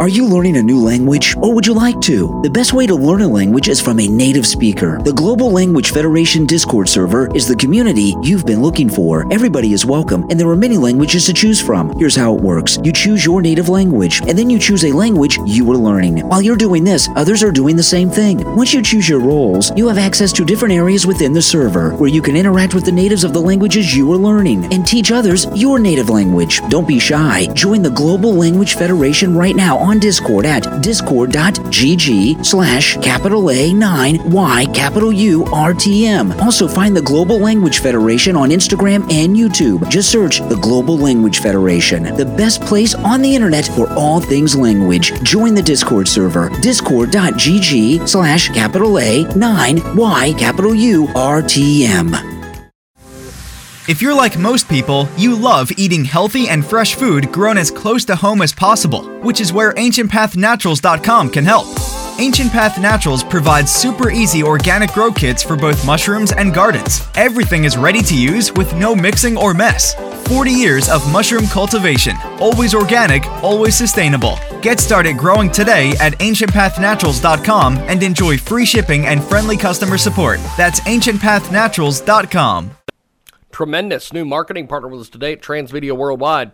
Are you learning a new language or would you like to? The best way to learn a language is from a native speaker. The Global Language Federation Discord server is the community you've been looking for. Everybody is welcome and there are many languages to choose from. Here's how it works. You choose your native language and then you choose a language you are learning. While you're doing this, others are doing the same thing. Once you choose your roles, you have access to different areas within the server where you can interact with the natives of the languages you are learning and teach others your native language. Don't be shy. Join the Global Language Federation right now on Discord at discord.gg slash capital A9 Y capital U R T M. Also find the Global Language Federation on Instagram and YouTube. Just search the Global Language Federation, the best place on the internet for all things language. Join the Discord server, discord.gg slash capital A9 Y capital U R T M. If you're like most people, you love eating healthy and fresh food grown as close to home as possible, which is where AncientPathNaturals.com can help. Ancient Path Naturals provides super easy organic grow kits for both mushrooms and gardens. Everything is ready to use with no mixing or mess. 40 years of mushroom cultivation, always organic, always sustainable. Get started growing today at ancientpathnaturals.com and enjoy free shipping and friendly customer support. That's ancientpathnaturals.com. Tremendous new marketing partner with us today at Transmedia Worldwide.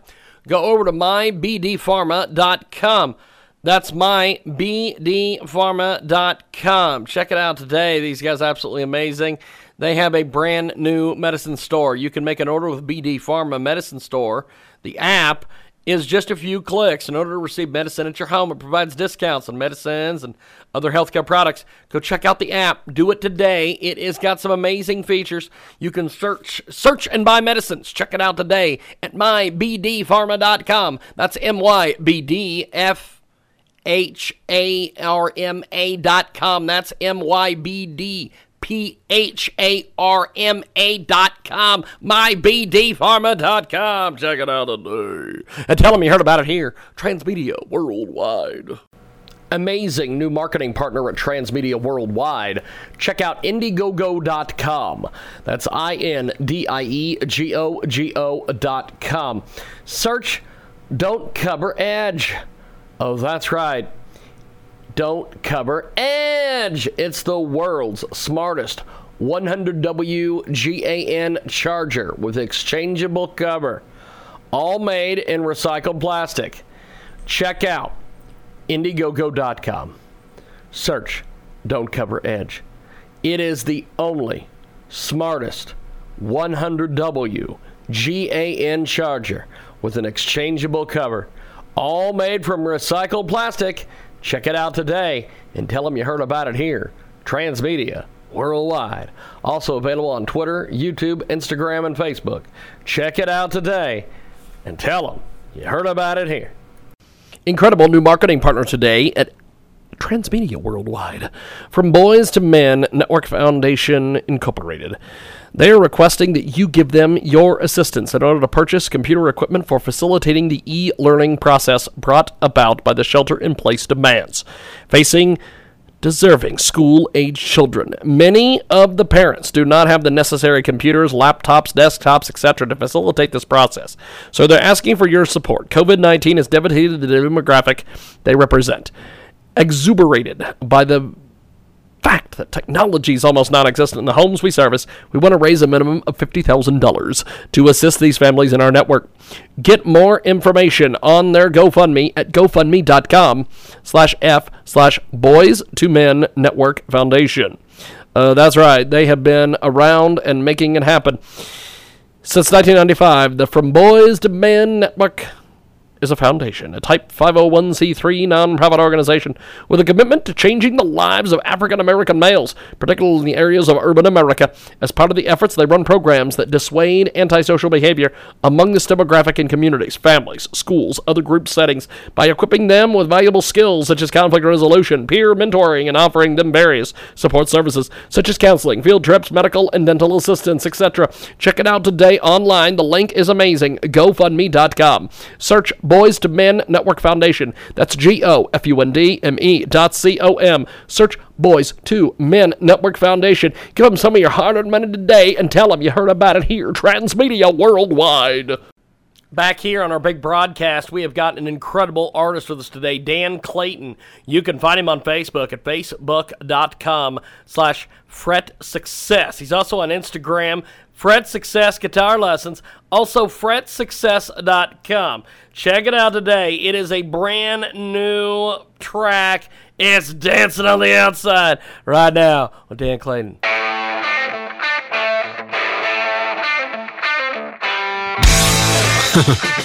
Go over to mybdpharma.com. That's mybdpharma.com. Check it out today. These guys are absolutely amazing. They have a brand new medicine store. You can make an order with BD Pharma Medicine Store. The app is just a few clicks. In order to receive medicine at your home, it provides discounts on medicines and other healthcare products. Go check out the app. Do it today. It has got some amazing features. You can search search and buy medicines. Check it out today at mybdpharma.com. That's M Y B D F H A R M A dot com. That's M Y B D P H A R M A dot com. Dot com. Check it out today. And tell them you heard about it here. Transmedia Worldwide. Amazing new marketing partner at Transmedia Worldwide. Check out Indiegogo.com. That's I N D I E G O G O dot com. Search Don't Cover Edge. Oh, that's right. Don't cover Edge. It's the world's smartest 100W GAN charger with exchangeable cover, all made in recycled plastic. Check out Indiegogo.com. Search Don't Cover Edge. It is the only smartest 100W GAN charger with an exchangeable cover, all made from recycled plastic. Check it out today and tell them you heard about it here. Transmedia worldwide. Also available on Twitter, YouTube, Instagram, and Facebook. Check it out today and tell them you heard about it here. Incredible new marketing partner today at Transmedia Worldwide. From Boys to Men Network Foundation Incorporated. They are requesting that you give them your assistance in order to purchase computer equipment for facilitating the e learning process brought about by the shelter in place demands facing deserving school age children. Many of the parents do not have the necessary computers, laptops, desktops, etc. to facilitate this process. So they're asking for your support. COVID 19 has devastated the demographic they represent. Exuberated by the fact that technology is almost non existent in the homes we service, we want to raise a minimum of $50,000 to assist these families in our network. Get more information on their GoFundMe at gofundme.com slash F slash Boys to Men Network Foundation. Uh, that's right, they have been around and making it happen. Since 1995, the From Boys to Men Network is a foundation, a Type 501c3 nonprofit organization with a commitment to changing the lives of African American males, particularly in the areas of urban America. As part of the efforts, they run programs that dissuade antisocial behavior among this demographic in communities, families, schools, other group settings by equipping them with valuable skills such as conflict resolution, peer mentoring, and offering them various support services such as counseling, field trips, medical and dental assistance, etc. Check it out today online. The link is amazing. GoFundMe.com. Search Boys to Men Network Foundation. That's G O F U N D M E dot C O M. Search Boys to Men Network Foundation. Give them some of your hard earned money today and tell them you heard about it here, Transmedia Worldwide. Back here on our big broadcast, we have got an incredible artist with us today, Dan Clayton. You can find him on Facebook at facebook.com slash fret success. He's also on Instagram, Fret Success Guitar Lessons, also fretsuccess.com. Check it out today. It is a brand new track. It's Dancing on the Outside right now with Dan Clayton.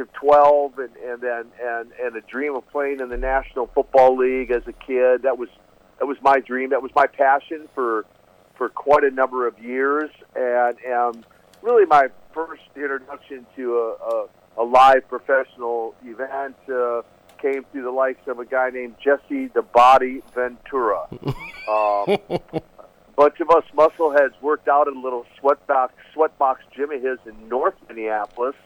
of 12 and, and then and, and a dream of playing in the National Football League as a kid. That was that was my dream. That was my passion for for quite a number of years and and really my first introduction to a, a, a live professional event uh, came through the likes of a guy named Jesse the Body Ventura. um, bunch of us muscleheads worked out at a little sweatbox sweatbox gym of his in North Minneapolis,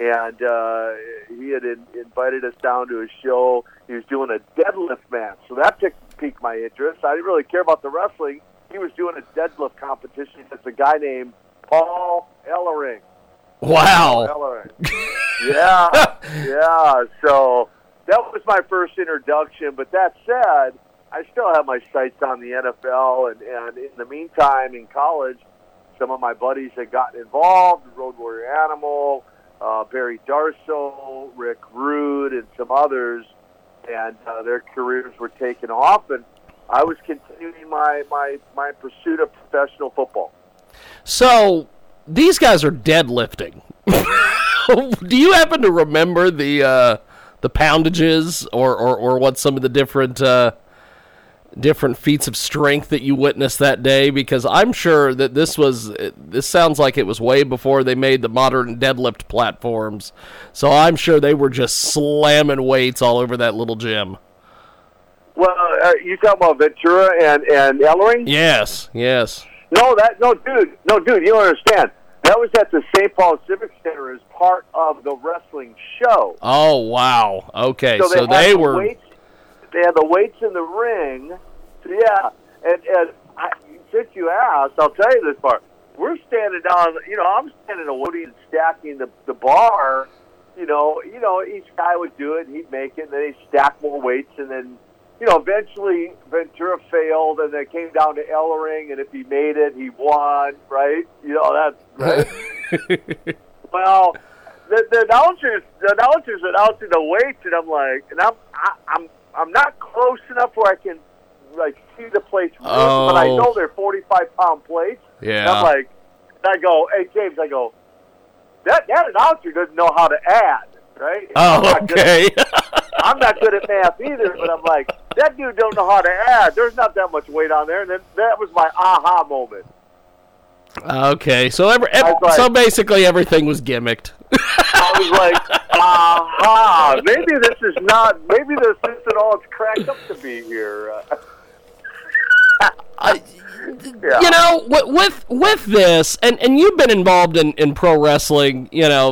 and uh, he had in, invited us down to his show. He was doing a deadlift match, so that piqued, piqued my interest. I didn't really care about the wrestling. He was doing a deadlift competition against a guy named Paul Ellering. Wow. Ellering. yeah, yeah. So that was my first introduction. But that said, I still have my sights on the NFL, and, and in the meantime, in college, some of my buddies had gotten involved. Road Warrior Animal, uh, Barry Darsow, Rick Rude, and some others, and uh, their careers were taken off, and I was continuing my, my, my pursuit of professional football. So these guys are deadlifting. Do you happen to remember the uh, the poundages or, or, or what some of the different uh, different feats of strength that you witnessed that day? Because I'm sure that this was this sounds like it was way before they made the modern deadlift platforms. So I'm sure they were just slamming weights all over that little gym. Well, uh, you talking about Ventura and and Ellering? Yes, yes. No, that no, dude, no, dude. You don't understand. That was at the St. Paul Civic Center as part of the wrestling show. Oh wow. Okay, so, had they were. Weights, they had the weights in the ring. So, yeah, and and I, since you asked, I'll tell you this part. We're standing down. You know, I'm standing away and stacking the the bar. You know, you know, each guy would do it. and He'd make it, and then he'd stack more weights, and then. You know, eventually Ventura failed, and then it came down to Ellering, and if he made it, he won, right? You know, that's right. Well, the, the announcers, the announcers announcing the weights, and I'm like, and I'm, I, I'm, I'm not close enough where I can like see the plates, but I Oh. know they're 45 pound plates. Yeah. And I'm like, and I go, hey James, I go, that that announcer doesn't know how to add, right? I'm oh, not good oh, at- okay. I'm not good at math either, but I'm like, that dude don't know how to add. There's not that much weight on there, and then that was my aha moment. okay, so every, ev I was like- so basically everything was gimmicked. I was like, aha, maybe this is not, maybe this isn't all it's cracked up to be here. Uh, I, yeah. you know, with, with with this, and and you've been involved in in pro wrestling, you know,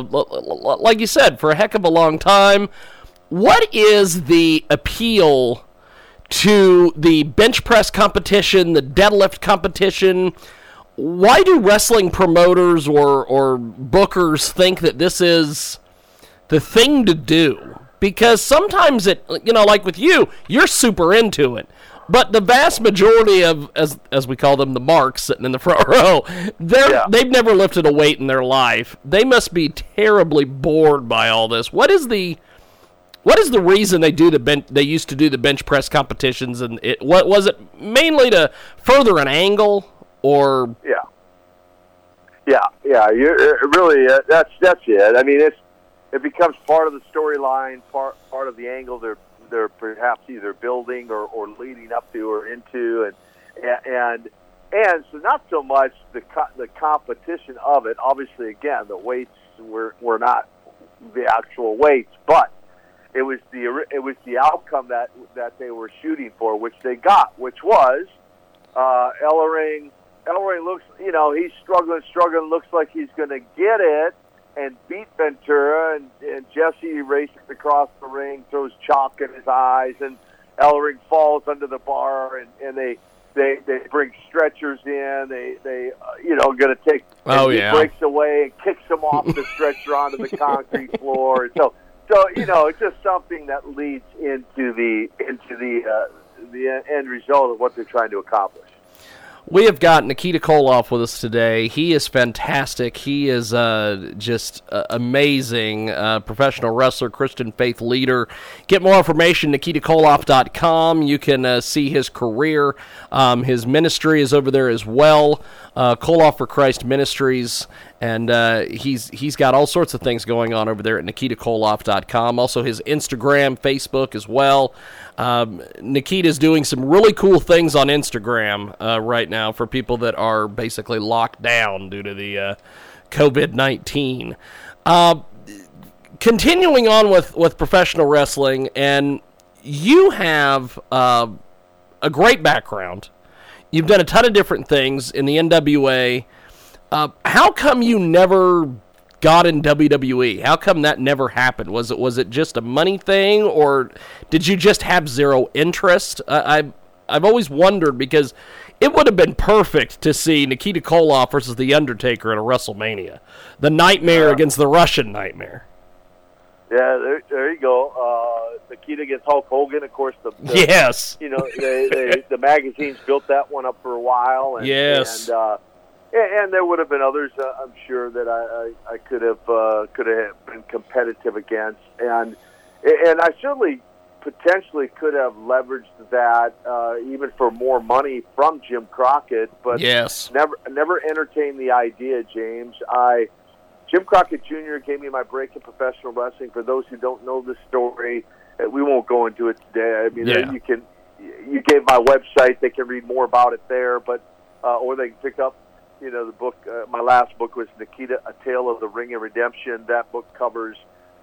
like you said, for a heck of a long time. What is the appeal to the bench press competition, the deadlift competition? Why do wrestling promoters or or bookers think that this is the thing to do because sometimes it you know like with you you're super into it but the vast majority of as as we call them the marks sitting in the front row they're Yeah. they've never lifted a weight in their life they must be terribly bored by all this what is the what is the reason they do the bench they used to do the bench press competitions and it what was it mainly to further an angle or Yeah. Yeah, yeah. You really uh, that's that's it. I mean, it's it becomes part of the storyline, part part of the angle they're they're perhaps either building or, or leading up to or into, and and and so not so much the co- the competition of it. Obviously, again, the weights were were not the actual weights, but it was the it was the outcome that that they were shooting for, which they got, which was uh, Ellering. Ellering looks, you know, he's struggling, struggling. Looks like he's going to get it and beat Ventura, and, and Jesse races across the ring, throws chalk in his eyes, and Ellering falls under the bar, and, and they. They, they bring stretchers in. They they uh, you know going to take. Oh, he yeah. breaks away and kicks him off the stretcher onto the concrete floor. And so so you know it's just something that leads into the into the uh, the end result of what they're trying to accomplish. We have got Nikita Koloff with us today. He is fantastic. He is uh, just uh, amazing. Uh, professional wrestler, Christian faith leader. Get more information, at NikitaKoloff.com. You can uh, see his career. Um, his ministry is over there as well. Uh, Koloff for Christ Ministries. And uh, he's he's got all sorts of things going on over there at NikitaKoloff.com. Also, his Instagram, Facebook as well. Um, Nikita's doing some really cool things on Instagram uh, right now for people that are basically locked down due to the uh, COVID 19. Uh, continuing on with, with professional wrestling, and you have uh, a great background. You've done a ton of different things in the NWA. Uh, how come you never got in WWE? How come that never happened? Was it was it just a money thing, or did you just have zero interest? I, I've I've always wondered because it would have been perfect to see Nikita Koloff versus The Undertaker at a WrestleMania, the Nightmare against the Russian Nightmare. Yeah, there, there you go. Uh, Nikita against Hulk Hogan, of course. The, the Yes. you know they, they, the magazines built that one up for a while. And, Yes. and uh, and, there would have been others, uh, I'm sure that I, I, I could have uh, could have been competitive against, and and I certainly potentially could have leveraged that uh, even for more money from Jim Crockett, but Yes. never never entertained the idea, James. I Jim Crockett Jr. gave me my break in professional wrestling. For those who don't know the story, uh, we won't go into it today. I mean, Yeah. you can you gave my website; they can read more about it there. But uh, or they can pick up, you know, the book. Uh, my last book was Nikita: A Tale of the Ring of Redemption. That book covers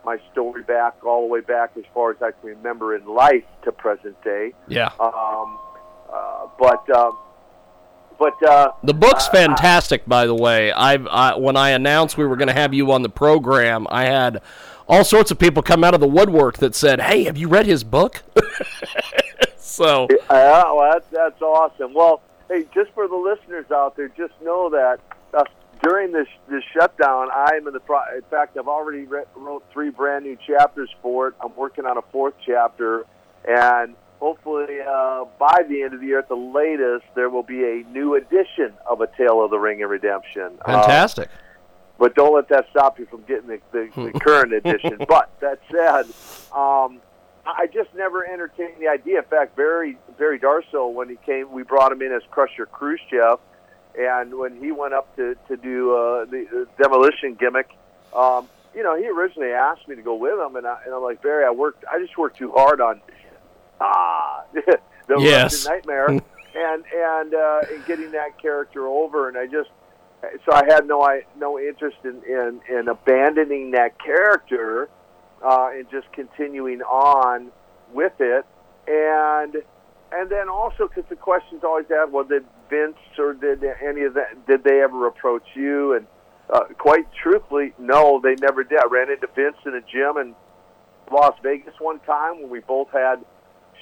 my story back all the way back as far as I can remember in life to present day. Yeah. Um, uh, but um, but uh, The book's uh, fantastic, by the way. I've I, when I announced we were going to have you on the program, I had all sorts of people come out of the woodwork that said, "Hey, have you read his book?" so Uh, well, that's, that's awesome. Well, hey, just for the listeners out there, just know that uh, during this this shutdown, I'm in the pro- in fact I've already re- wrote three brand new chapters for it. I'm working on a fourth chapter, and hopefully uh, by the end of the year, at the latest, there will be a new edition of A Tale of the Ring and Redemption. Um, fantastic. but don't let that stop you from getting the, the, the current edition. But that said, um, I just never entertained the idea. In fact, Barry Barry Darsow, when he came, we brought him in as Crusher Khrushchev, and when he went up to to do uh, the, demolition gimmick, um, you know, he originally asked me to go with him, and, I, and I'm like Barry, I worked, I just worked too hard on ah the Yes. Russian nightmare, and and uh, and getting that character over, and I just so I had no I no interest in in, in abandoning that character uh, and just continuing on with it, and and then also because the questions always asked, well, did Vince or did any of that did they ever approach you? And uh, quite truthfully, no, they never did. I ran into Vince in a gym in Las Vegas one time when we both had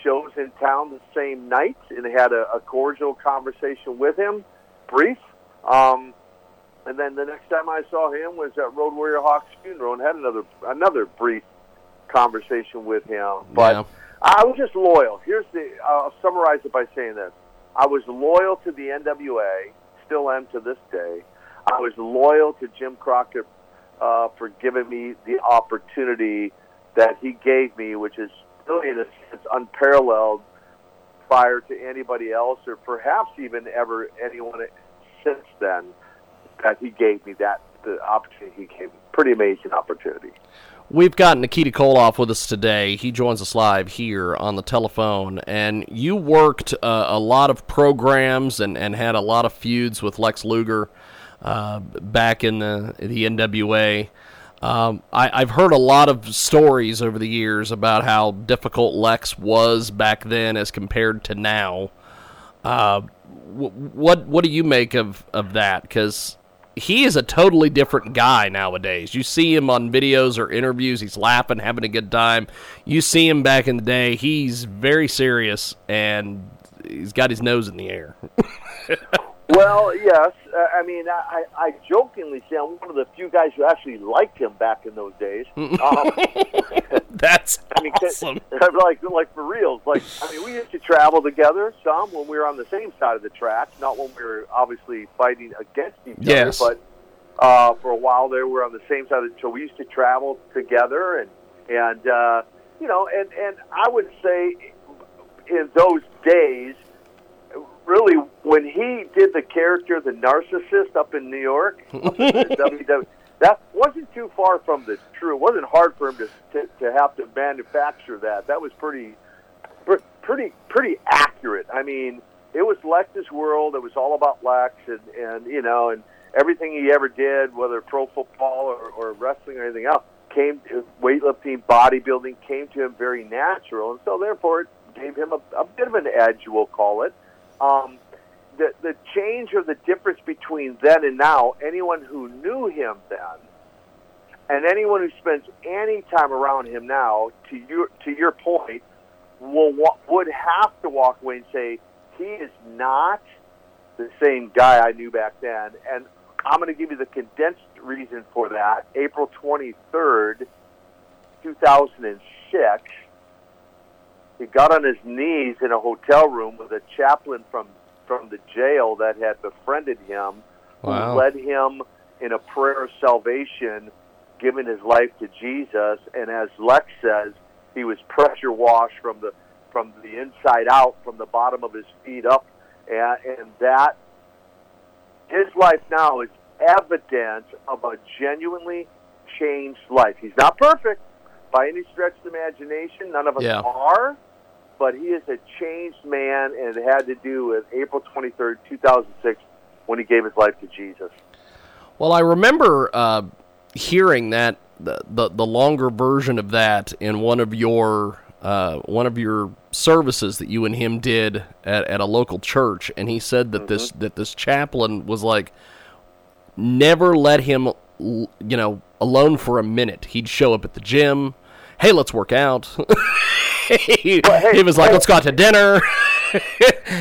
shows in town the same night and had a, a cordial conversation with him, brief. Um, and then the next time I saw him was at Road Warrior Hawk's funeral and had another another brief conversation with him. But Yeah. I was just loyal. Here's the I'll summarize it by saying this: I was loyal to the NWA, still am to this day. I was loyal to Jim Crockett uh, for giving me the opportunity that he gave me, which is really in a sense unparalleled prior to anybody else, or perhaps even ever anyone since then. That he gave me that the opportunity he gave me, pretty amazing opportunity. We've got Nikita Koloff with us today. He joins us live here on the telephone. And you worked uh, a lot of programs and, and had a lot of feuds with Lex Luger uh, back in the, the NWA. Um, I, I've heard a lot of stories over the years about how difficult Lex was back then as compared to now. Uh, wh- what what do you make of, of that? Because he is a totally different guy nowadays. You see him on videos or interviews, he's laughing, having a good time. You see him back in the day, he's very serious and he's got his nose in the air. Well, yes. Uh, I mean, I, I jokingly say I'm one of the few guys who actually liked him back in those days. Um, That's I mean, awesome. like like for reals. Like I mean, we used to travel together some when we were on the same side of the track, not when we were obviously fighting against each Yes. other, but uh, for a while there, we were on the same side of the. So we used to travel together, and and uh, you know, and and I would say in those days, really when he did the character the narcissist up in New York, up in WW, that wasn't too far from the true. It wasn't hard for him to to, to have to manufacture that. That was pretty pretty pretty accurate. I mean, it was Lex's world. It was all about Lex, and and you know, and everything he ever did, whether pro football or, or wrestling or anything else, came weightlifting, bodybuilding came to him very natural, and so therefore it gave him a, a bit of an edge, we'll call it. Um, the the change or the difference between then and now, anyone who knew him then, and anyone who spends any time around him now, to your to your point, will would have to walk away and say he is not the same guy I knew back then. And I'm going to give you the condensed reason for that. April 23rd, 2006, he got on his knees in a hotel room with a chaplain from from the jail that had befriended him, Wow. who led him in a prayer of salvation, giving his life to Jesus. And as Lex says, he was pressure washed from the from the inside out, from the bottom of his feet up, and, and that his life now is evidence of a genuinely changed life. He's not perfect by any stretch of the imagination. None of us Yeah. are, but he is a changed man, and it had to do with April twenty third, two thousand six, when he gave his life to Jesus. Well, I remember uh, hearing that the, the the longer version of that in one of your uh, one of your services that you and him did at, at a local church, and he said that this that this chaplain was like never let him you know alone for a minute. He'd show up at the gym. Hey, let's work out. he, hey, he was like, hey. let's go out to dinner.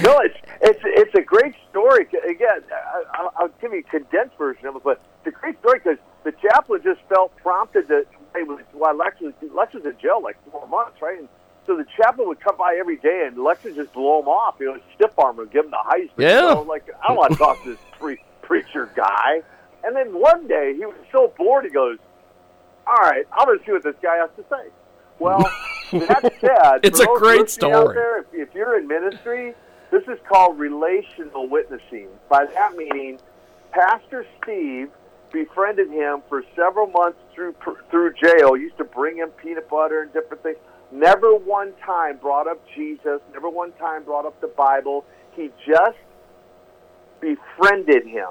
No, it's it's it's a great story. Again, I, I'll, I'll give you a condensed version of it, but it's a great story because the chaplain just felt prompted to. It was while Lex was Lex was in jail like four months, right? And so the chaplain would come by every day, and Lex would just blow him off. You know, stiff arm him, give him the Heisman. Yeah. You know, like I don't want to talk to this pre- preacher guy. And then one day he was so bored, he goes, "All right, I'm going to see what this guy has to say." Well, that said, It's a great story. there, if, if you're in ministry, this is called relational witnessing. By that meaning, Pastor Steve befriended him for several months through through jail. Used to bring him peanut butter and different things. Never one time brought up Jesus. Never one time brought up the Bible. He just befriended him.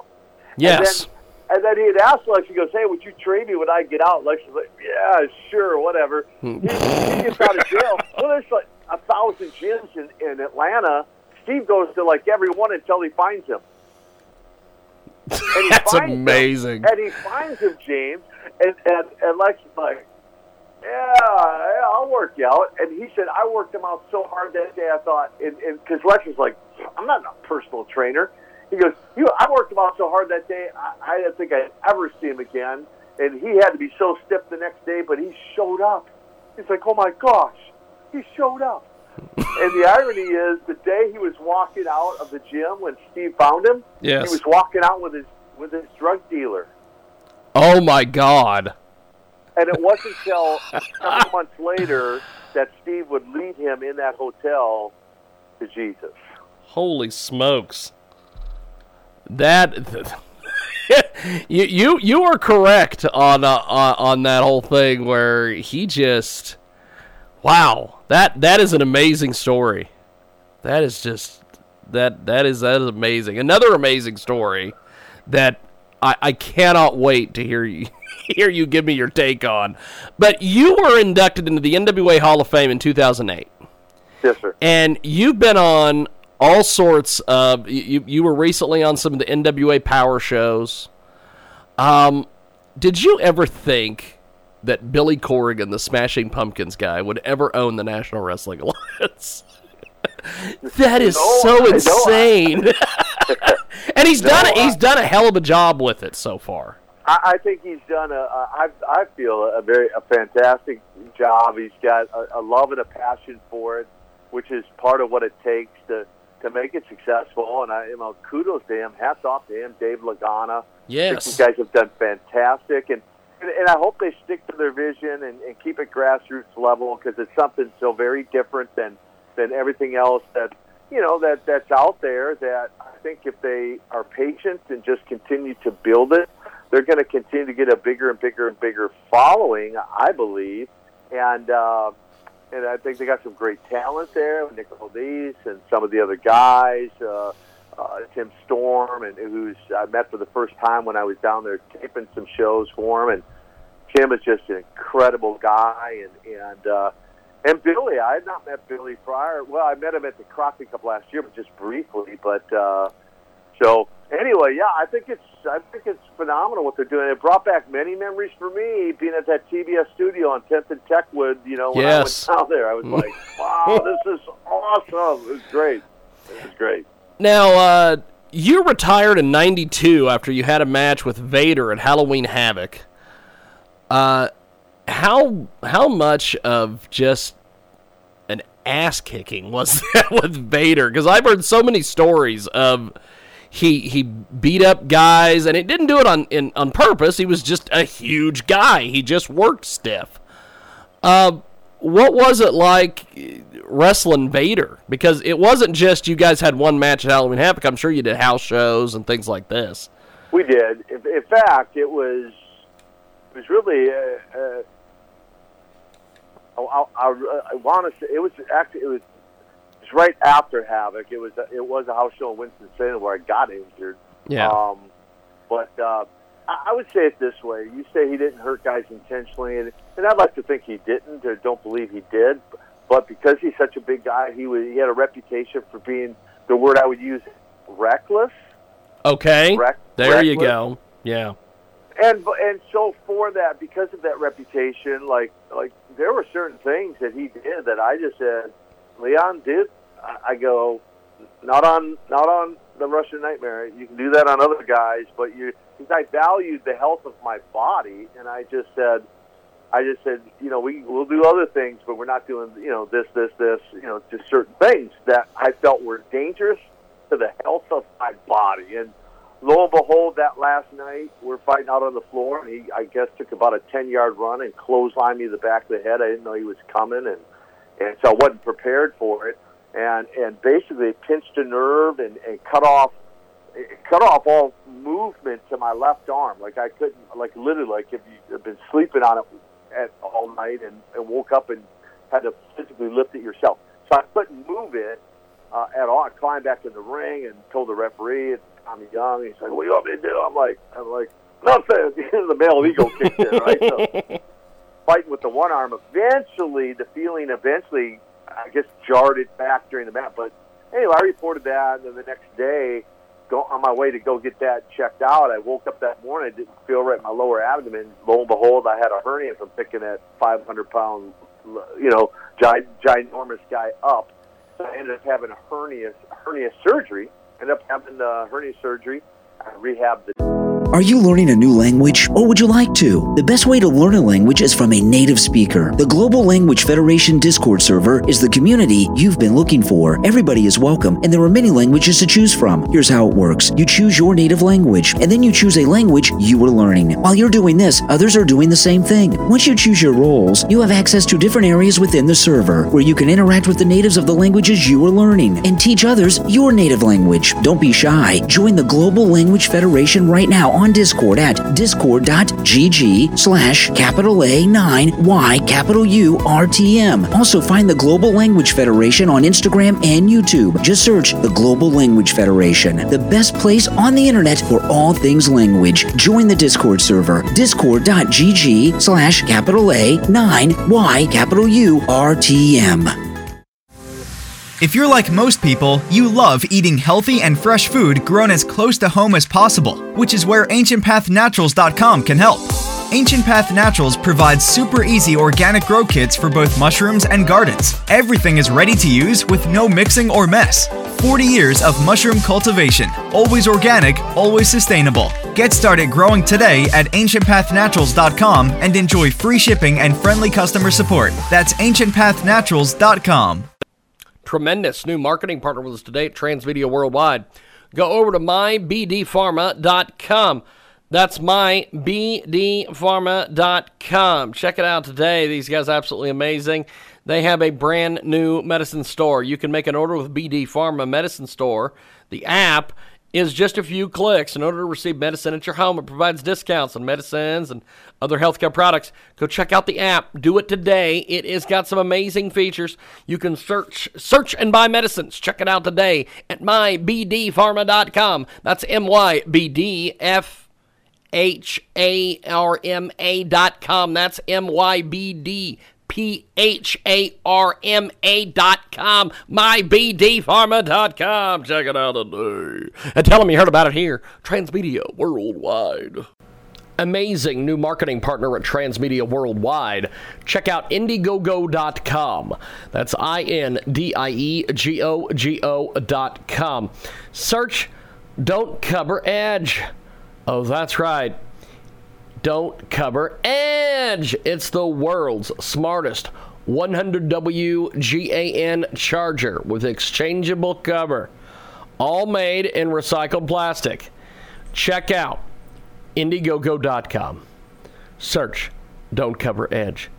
yes. And then, and then he had asked Lex, he goes, hey, would you trade me when I get out? Lex was like, yeah, sure, whatever. Hmm. he, he gets out of jail. Well, there's like a thousand gyms in, in Atlanta. Steve goes to like every one until he finds him. And he That's finds him, amazing. and he finds him, James, and, and, and Lex is like, yeah, yeah, I'll work you out. And he said, I worked him out so hard that day, I thought, and because Lex was like, I'm not a personal trainer. He goes, you, I worked him out so hard that day, I, I didn't think I'd ever see him again. And he had to be so stiff the next day, but he showed up. He's like, oh my gosh, he showed up. and the irony is, the day he was walking out of the gym when Steve found him, Yes. he was walking out with his with his drug dealer. Oh my God. And it wasn't until several months later that Steve would lead him in that hotel to Jesus. Holy smokes. That you you you are correct on uh, on on that whole thing where he just wow that that is an amazing story. That is just that that is that is amazing. Another amazing story that I, I cannot wait to hear you hear you give me your take on. But you were inducted into the NWA Hall of Fame in 2008 Yes, sir. and you've been on all sorts of you, you were recently on some of the NWA power shows. Um, did you ever think that Billy Corrigan, the Smashing Pumpkins guy, would ever own the National Wrestling Alliance? that is No, so insane. and he's done it. He's done a hell of a job with it so far. I, I think he's done a, a I, I feel a very a fantastic job. He's got a, a love and a passion for it, which is part of what it takes to to make it successful. And I, you know, kudos to him. Hats off to him, Dave Lagana. Yes. you guys have done fantastic, and and, and I hope they stick to their vision and, and keep it grassroots level because it's something so very different than than everything else that you know that that's out there. That I think if they are patient and just continue to build it, they're going to continue to get a bigger and bigger and bigger following. I believe, and. Uh, and I think they got some great talent there, Nick Dees and some of the other guys, uh, uh, Tim Storm, and who's I met for the first time when I was down there taping some shows for him. And Tim is just an incredible guy, and and uh, and Billy. I had not met Billy prior. Well, I met him at the Crockett Cup last year, but just briefly. But uh, so anyway, yeah, I think it's I think it's phenomenal what they're doing. It brought back many memories for me being at that TBS studio on 10th and Techwood. You know, when Yes. I went down there, I was like, wow, this is awesome. It was great. It was great. Now, uh, you retired in '92 after you had a match with Vader at Halloween Havoc. Uh, how how much of just an ass kicking was that with Vader? Because I've heard so many stories of he he beat up guys, and it didn't do it on in, on purpose. He was just a huge guy. He just worked stiff. Uh, what was it like wrestling Vader? Because it wasn't just you guys had one match at Halloween Havoc. I'm sure you did house shows and things like this. We did. In, fact, it was it was really. Uh, uh, I, I, I want to say it was actually it was was right after Havoc. It was a, it was a house show in Winston Salem where I got injured. Yeah. Um, but uh, I I would say it this way: you say he didn't hurt guys intentionally, and, and I'd like to think he didn't, or don't believe he did. But because he's such a big guy, he was he had a reputation for being the word I would use reckless. Okay. Rec- there you go. Yeah. And and so for that, because of that reputation, like like there were certain things that he did that I just said, Leon did. I, go, not on not on the Russian Nightmare. You can do that on other guys, but you because I valued the health of my body, and I just said, I just said, you know, we we'll do other things, but we're not doing you know this this this you know just certain things that I felt were dangerous to the health of my body and lo and behold, that last night we're fighting out on the floor, and he, I guess, took about a ten yard run and clotheslined me the back of the head. I didn't know he was coming, and and so I wasn't prepared for it, and and basically it pinched a nerve and, and cut off. Cut off all movement to my left arm. Like I couldn't, like literally, like if you have been sleeping on it at all night and, and woke up and had to physically lift it yourself. So I couldn't move it uh, at all. I climbed back in the ring and told the referee, it's Tommy Young. He's like, "What do you want me to do?" I'm like, "I'm like, nothing." the male ego kicked in, right? So fighting with the one arm. Eventually, the feeling eventually, I guess, jarred it back during the match. But anyway, I reported that, and then the next day, go on my way to go get that checked out. I woke up that morning, I didn't feel right in my lower abdomen. Lo and behold, I had a hernia from picking that 500 pound, you know, gi- ginormous guy up. So I ended up having a hernia hernia surgery. Ended up having the hernia surgery. I rehabbed the Are you learning a new language or would you like to? The best way to learn a language is from a native speaker. The Global Language Federation Discord server is the community you've been looking for. Everybody is welcome and there are many languages to choose from. Here's how it works. You choose your native language and then you choose a language you are learning. While you're doing this, others are doing the same thing. Once you choose your roles, you have access to different areas within the server where you can interact with the natives of the languages you are learning and teach others your native language. Don't be shy. Join the Global Language Federation right now on Discord at discord.gg slash capital A 9 Y capital U R T M. Also find the Global Language Federation on Instagram and YouTube. Just search the Global Language Federation, the best place on the internet for all things language. Join the Discord server, discord.gg slash capital A 9 Y capital U R T M. If you're like most people, you love eating healthy and fresh food grown as close to home as possible, which is where AncientPathNaturals.com can help. Ancient Path Naturals provides super easy organic grow kits for both mushrooms and gardens. Everything is ready to use with no mixing or mess. 40 years of mushroom cultivation, always organic, always sustainable. Get started growing today at ancientpathnaturals.com and enjoy free shipping and friendly customer support. That's ancientpathnaturals.com. tremendous new marketing partner with us today at Transmedia Worldwide. Go over to mybdpharma.com. That's mybdpharma.com. Check it out today. These guys are absolutely amazing. They have a brand new medicine store. You can make an order with BD Pharma Medicine Store. The app is just a few clicks. In order to receive medicine at your home, it provides discounts on medicines and other healthcare products. Go check out the app. Do it today. It has got some amazing features. You can search search and buy medicines. Check it out today at mybdpharma.com. That's M Y B D F H A R M A dot com. That's M Y B D P H A R M A dot com. Dot com. Check it out today. And tell them you heard about it here. Transmedia Worldwide. Amazing new marketing partner at Transmedia Worldwide. Check out Indiegogo.com. That's I N D I E G O G O dot com. Search Don't Cover Edge. Oh, that's right. Don't cover Edge. It's the world's smartest 100W GAN charger with exchangeable cover, all made in recycled plastic. Check out Indiegogo.com. Search Don't Cover Edge.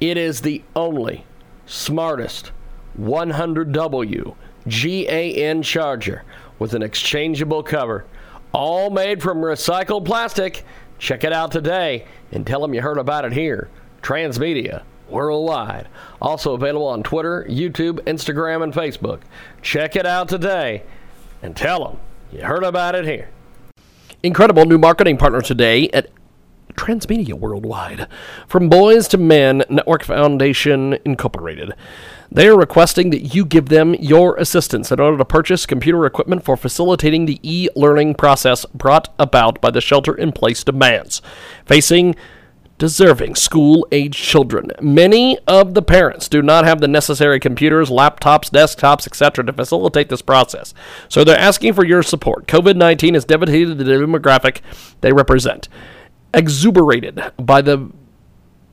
It is the only smartest 100W GAN charger with an exchangeable cover, all made from recycled plastic. Check it out today and tell them you heard about it here. Transmedia worldwide. Also available on Twitter, YouTube, Instagram, and Facebook. Check it out today and tell them you heard about it here. incredible new marketing partner today at Transmedia Worldwide. From Boys to Men Network Foundation Incorporated. They are requesting that you give them your assistance in order to purchase computer equipment for facilitating the e learning process brought about by the shelter in place demands facing deserving school age children. Many of the parents do not have the necessary computers, laptops, desktops, etc. to facilitate this process. So they're asking for your support. COVID 19 has devastated the demographic they represent exuberated by the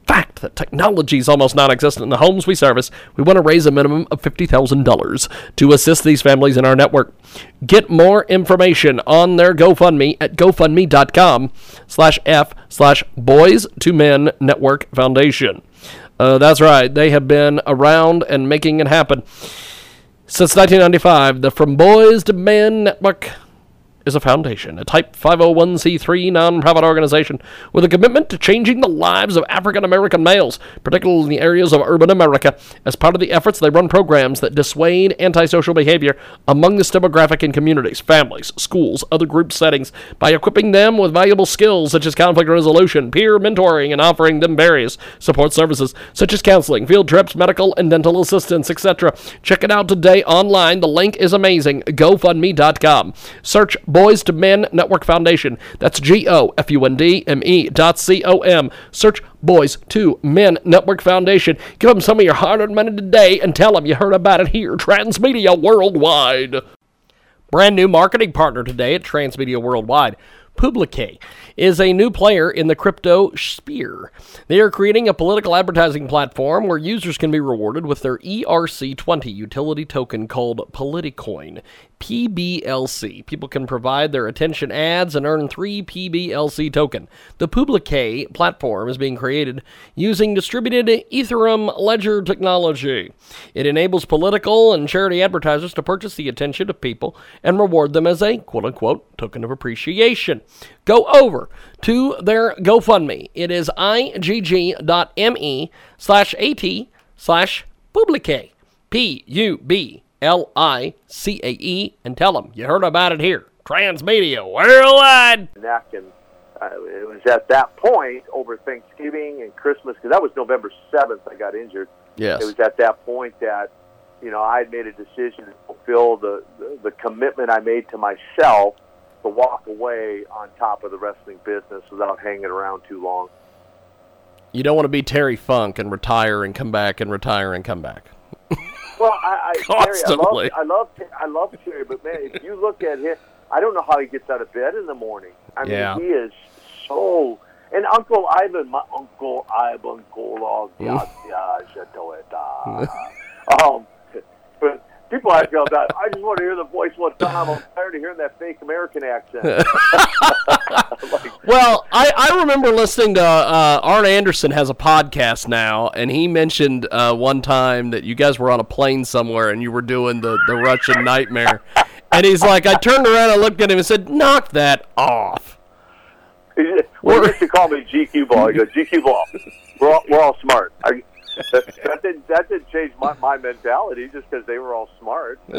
fact that technology is almost non existent in the homes we service, we want to raise a minimum of $50,000 to assist these families in our network. Get more information on their GoFundMe at gofundme.com slash F slash Boys to Men Network Foundation. Uh, that's right, they have been around and making it happen. Since 1995, the From Boys to Men Network is a foundation, a Type 501c3 nonprofit organization with a commitment to changing the lives of African American males, particularly in the areas of urban America. As part of the efforts, they run programs that dissuade antisocial behavior among this demographic in communities, families, schools, other group settings by equipping them with valuable skills such as conflict resolution, peer mentoring, and offering them various support services such as counseling, field trips, medical and dental assistance, etc. Check it out today online. The link is amazing. GoFundMe.com. Search Boys to Men Network Foundation. That's G O F U N D M E dot C O M. Search Boys to Men Network Foundation. Give them some of your hard earned money today and tell them you heard about it here. Transmedia Worldwide. Brand new marketing partner today at Transmedia Worldwide. Publique is a new player in the crypto sphere. They are creating a political advertising platform where users can be rewarded with their ERC20 utility token called Politicoin. PBLC. People can provide their attention ads and earn 3 PBLC token. The Publique platform is being created using distributed Ethereum ledger technology. It enables political and charity advertisers to purchase the attention of people and reward them as a quote unquote token of appreciation. Go over to their GoFundMe. It is igg.me slash at slash publique. P U B L I C A E and tell them you heard about it here. Transmedia Worldwide. neck, and uh, it was at that point over Thanksgiving and Christmas because that was November seventh. I got injured. Yes. It was at that point that you know I had made a decision to fulfill the, the the commitment I made to myself to walk away on top of the wrestling business without hanging around too long. You don't want to be Terry Funk and retire and come back and retire and come back. Well, I, I, Constantly. Terry, I love, I love, I love Terry, but man, if you look at him, I don't know how he gets out of bed in the morning. I mean, Yeah. he is so. And Uncle Ivan, my Uncle Ivan Koloff, yeah, yeah, Shatoeta. Um, but people ask me all that. I just want to hear the voice one time. I'm tired of hearing that fake American accent. like, Well, I, I remember listening to uh, Arn Anderson has a podcast now, and he mentioned uh, one time that you guys were on a plane somewhere and you were doing the, the Russian nightmare. And he's like, I turned around and looked at him and said, knock that off. well, he used to call me GQ ball. He goes, GQ ball. We're all, we're all smart. I, that, that didn't that didn't change my, my mentality just because they were all smart.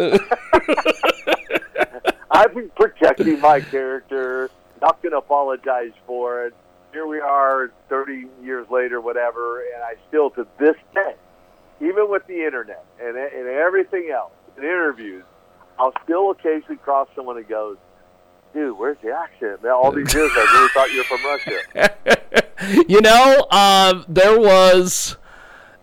I've been protecting my character. Not going to apologize for it. Here we are, 30 years later, whatever, and I still, to this day, even with the internet and and everything else, and interviews, I'll still occasionally cross someone and goes, "Dude, where's the accent?" Man, all these years, I really thought you were from Russia. You know, uh, there was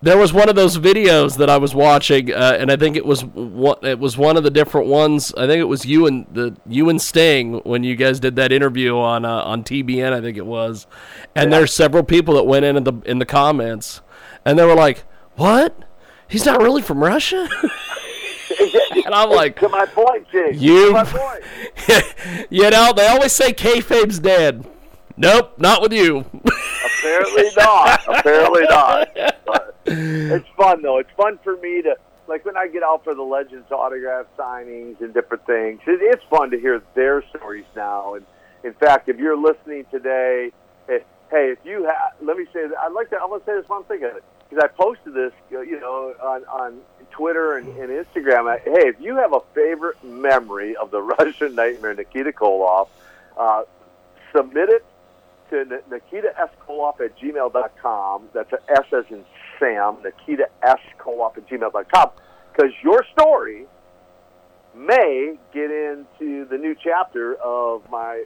there was one of those videos that I was watching, uh, and I think it was one, it was one of the different ones. I think it was you and the you and Sting when you guys did that interview on uh, on TBN. I think it was, and there's several people that went in in the in the comments, and they were like, "What? He's not really from Russia." and I'm like, to my point, Jake. You- To my point. you know, they always say kayfabe's dead. Nope, not with you. Apparently not. Apparently not. But it's fun though. It's fun for me to like when I get out for the Legends autograph signings and different things. It, it's fun to hear their stories now. And in fact, if you're listening today, eh, hey, if you have, let me say I'd like to. I'm gonna say this one thing of it because I posted this, you know, on on Twitter and, and Instagram. I, hey, if you have a favorite memory of the Russian Nightmare, Nikita Koloff. Uh, submit it to Nikita S. Koloff at gmail.com. That's a S as in Sam, Nikita S. Koloff at gmail.com. Because your story may get into the new chapter of my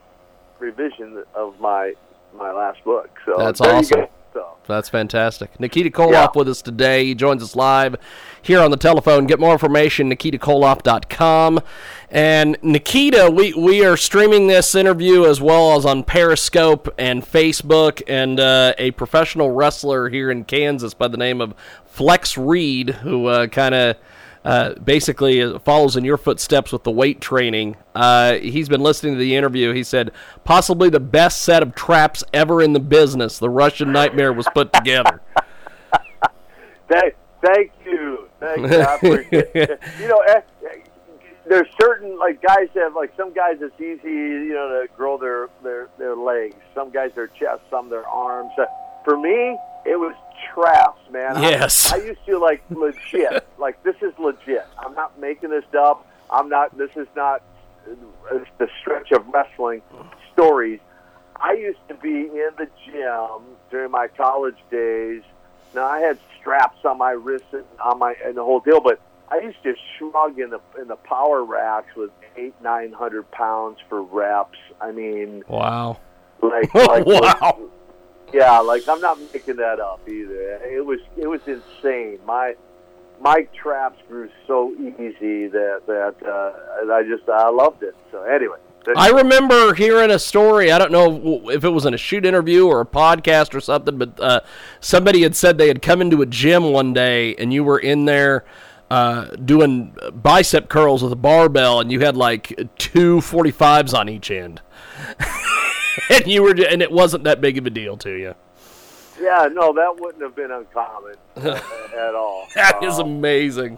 revision of my my last book. So That's awesome. So, That's fantastic. Nikita Koloff Yeah. with us today. He joins us live here on the telephone. Get more information, at nikitakoloff.com. And Nikita, we, we are streaming this interview as well as on Periscope and Facebook. And uh, a professional wrestler here in Kansas by the name of Flex Reed, who uh, kind of uh, basically follows in your footsteps with the weight training. Uh, he's been listening to the interview. He said, possibly the best set of traps ever in the business. The Russian Nightmare was put together. thank, thank you. Thank you. You know, eh, there's certain like guys have like some guys it's easy you know to grow their their their legs. Some guys their chest, some their arms. Uh, for me, it was traps, man. Yes. I, used to like legit. like this is legit. I'm not making this up. I'm not. This is not uh, the stretch of wrestling stories. I used to be in the gym during my college days. Now I had straps on my wrists and on my and the whole deal, but I used to shrug in the in the power racks with eight nine hundred pounds for reps. I mean, Wow. like, like wow. Yeah, like I'm not making that up either. It was it was insane. My my traps grew so easy that that uh, I just I loved it. So anyway, I remember hearing a story. I don't know if it was in a shoot interview or a podcast or something, but uh, somebody had said they had come into a gym one day and you were in there uh, doing bicep curls with a barbell and you had like two 45s on each end. and you were, and it wasn't that big of a deal to you. yeah, no, that wouldn't have been uncommon uh, at all. That is Um, amazing.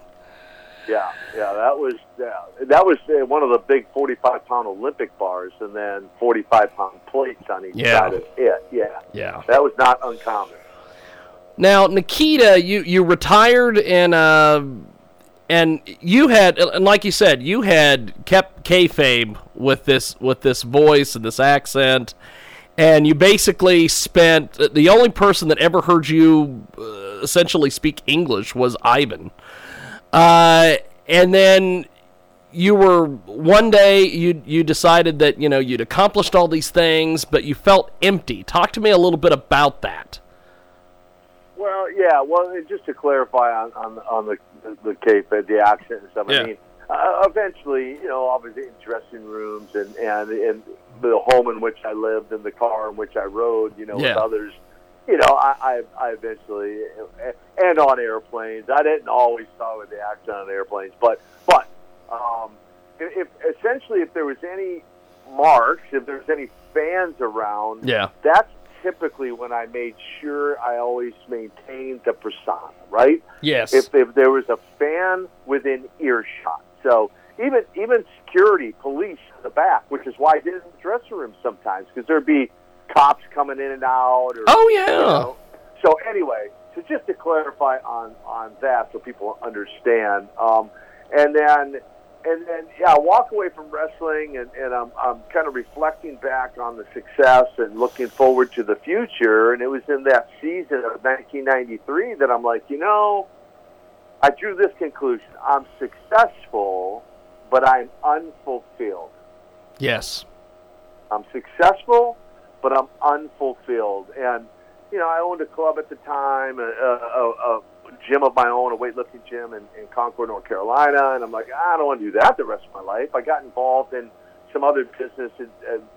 Yeah, yeah, that was yeah, that was uh, one of the big forty-five pound Olympic bars, and then forty-five pound plates on each Yeah. side of it. Yeah, Yeah. that was not uncommon. Now, Nikita, you you retired in. uh, and you had and like you said, you had kept kayfabe with this with this voice and this accent, and you basically spent the only person that ever heard you uh, essentially speak English was Ivan, uh, and then you were one day you you decided that you know you'd accomplished all these things, but you felt empty. Talk to me a little bit about that. Well, yeah. Well, just to clarify on on, on the the kayfabe, the accent and stuff. Yeah. I mean, uh, eventually, you know, obviously in dressing rooms and and and the home in which I lived and the car in which I rode, you know, with others. You know, I, I, I eventually, and on airplanes. I didn't always talk with the accent on airplanes, but, but, um, if essentially, if there was any marks, if there's any fans around, Yeah. that's typically when I made sure I always maintained the persona, right? Yes. If, if there was a fan within earshot. So even even security, police in the back, which is why I did it in the dressing room sometimes, because there'd be cops coming in and out. Or, Oh, yeah. you know. So anyway, so just to clarify on on that, so people understand, um, and then and then yeah, I walk away from wrestling, and, and I'm I'm kind of reflecting back on the success and looking forward to the future. And it was in that season of 1993 that I'm like, you know, I drew this conclusion: I'm successful, but I'm unfulfilled. Yes. I'm successful, but I'm unfulfilled. And you know, I owned a club at the time, a, a, a gym of my own, a weightlifting gym in, in Concord, North Carolina. And I'm like, I don't want to do that the rest of my life. I got involved in some other business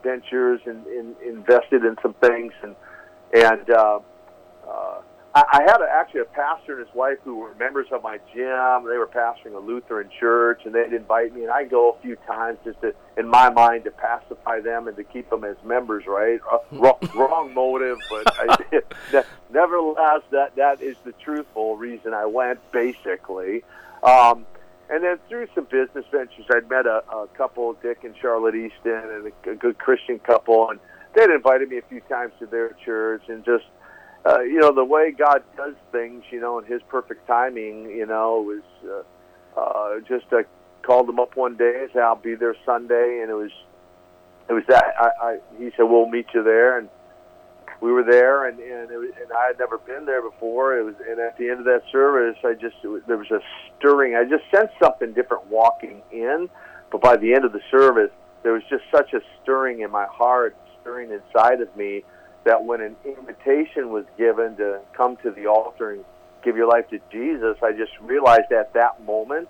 ventures and, and invested in some things. And and uh, uh, I, I had a, actually a pastor and his wife who were members of my gym. They were pastoring a Lutheran church, and they'd invite me, and I'd go a few times just to, in my mind, to pacify them and to keep them as members. Right? Uh, wrong, wrong motive, but I did. Nevertheless, that that is the truthful reason I went. Basically. Um, and then through some business ventures, I'd met a, a couple, Dick and Charlotte Easton, and a, a good Christian couple, and they'd invited me a few times to their church, and just uh, you know the way God does things, you know, in His perfect timing, you know, it was uh, uh, just I called them up one day and said I'll be there Sunday, and it was it was that I, I he said we'll meet you there. And we were there and and, it was, and I had never been there before. It was and at the end of that service I just was, there was a stirring. I just sensed something different walking in but by the end of the service there was just such a stirring in my heart stirring inside of me that when an invitation was given to come to the altar and give your life to Jesus I just realized at that moment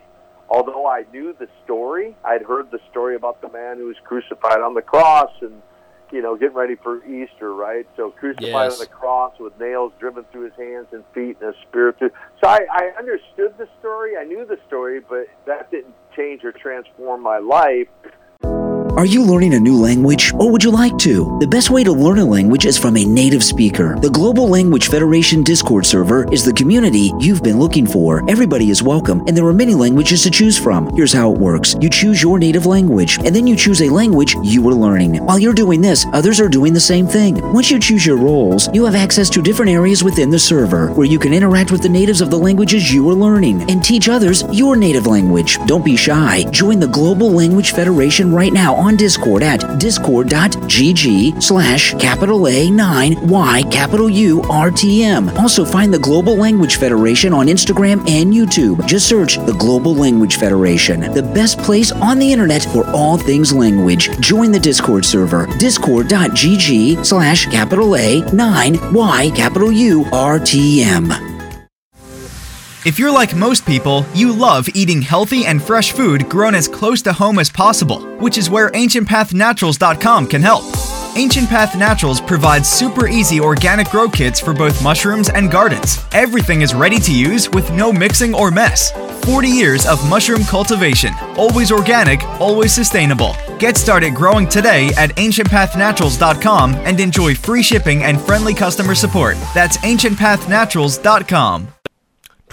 although I knew the story, I'd heard the story about the man who was crucified on the cross and, you know, getting ready for Easter, right? So crucified Yes. on the cross with nails driven through his hands and feet and a spear through. So I, I understood the story. I knew the story, but that didn't change or transform my life. Are you learning a new language or would you like to? The best way to learn a language is from a native speaker. The Global Language Federation Discord server is the community you've been looking for. Everybody is welcome and there are many languages to choose from. Here's how it works. You choose your native language and then you choose a language you are learning. While you're doing this, others are doing the same thing. Once you choose your roles, you have access to different areas within the server where you can interact with the natives of the languages you are learning and teach others your native language. Don't be shy. Join the Global Language Federation right now on Discord at discord.gg slash capital A9 Y capital U R T M. Also find the Global Language Federation on Instagram and YouTube. Just search the Global Language Federation, the best place on the internet for all things language. Join the Discord server, discord.gg slash capital A9 Y capital U R T M. If you're like most people, you love eating healthy and fresh food grown as close to home as possible, which is where AncientPathNaturals.com can help. Ancient Path Naturals provides super easy organic grow kits for both mushrooms and gardens. Everything is ready to use with no mixing or mess. 40 years of mushroom cultivation, always organic, always sustainable. Get started growing today at ancientpathnaturals.com and enjoy free shipping and friendly customer support. That's ancientpathnaturals.com.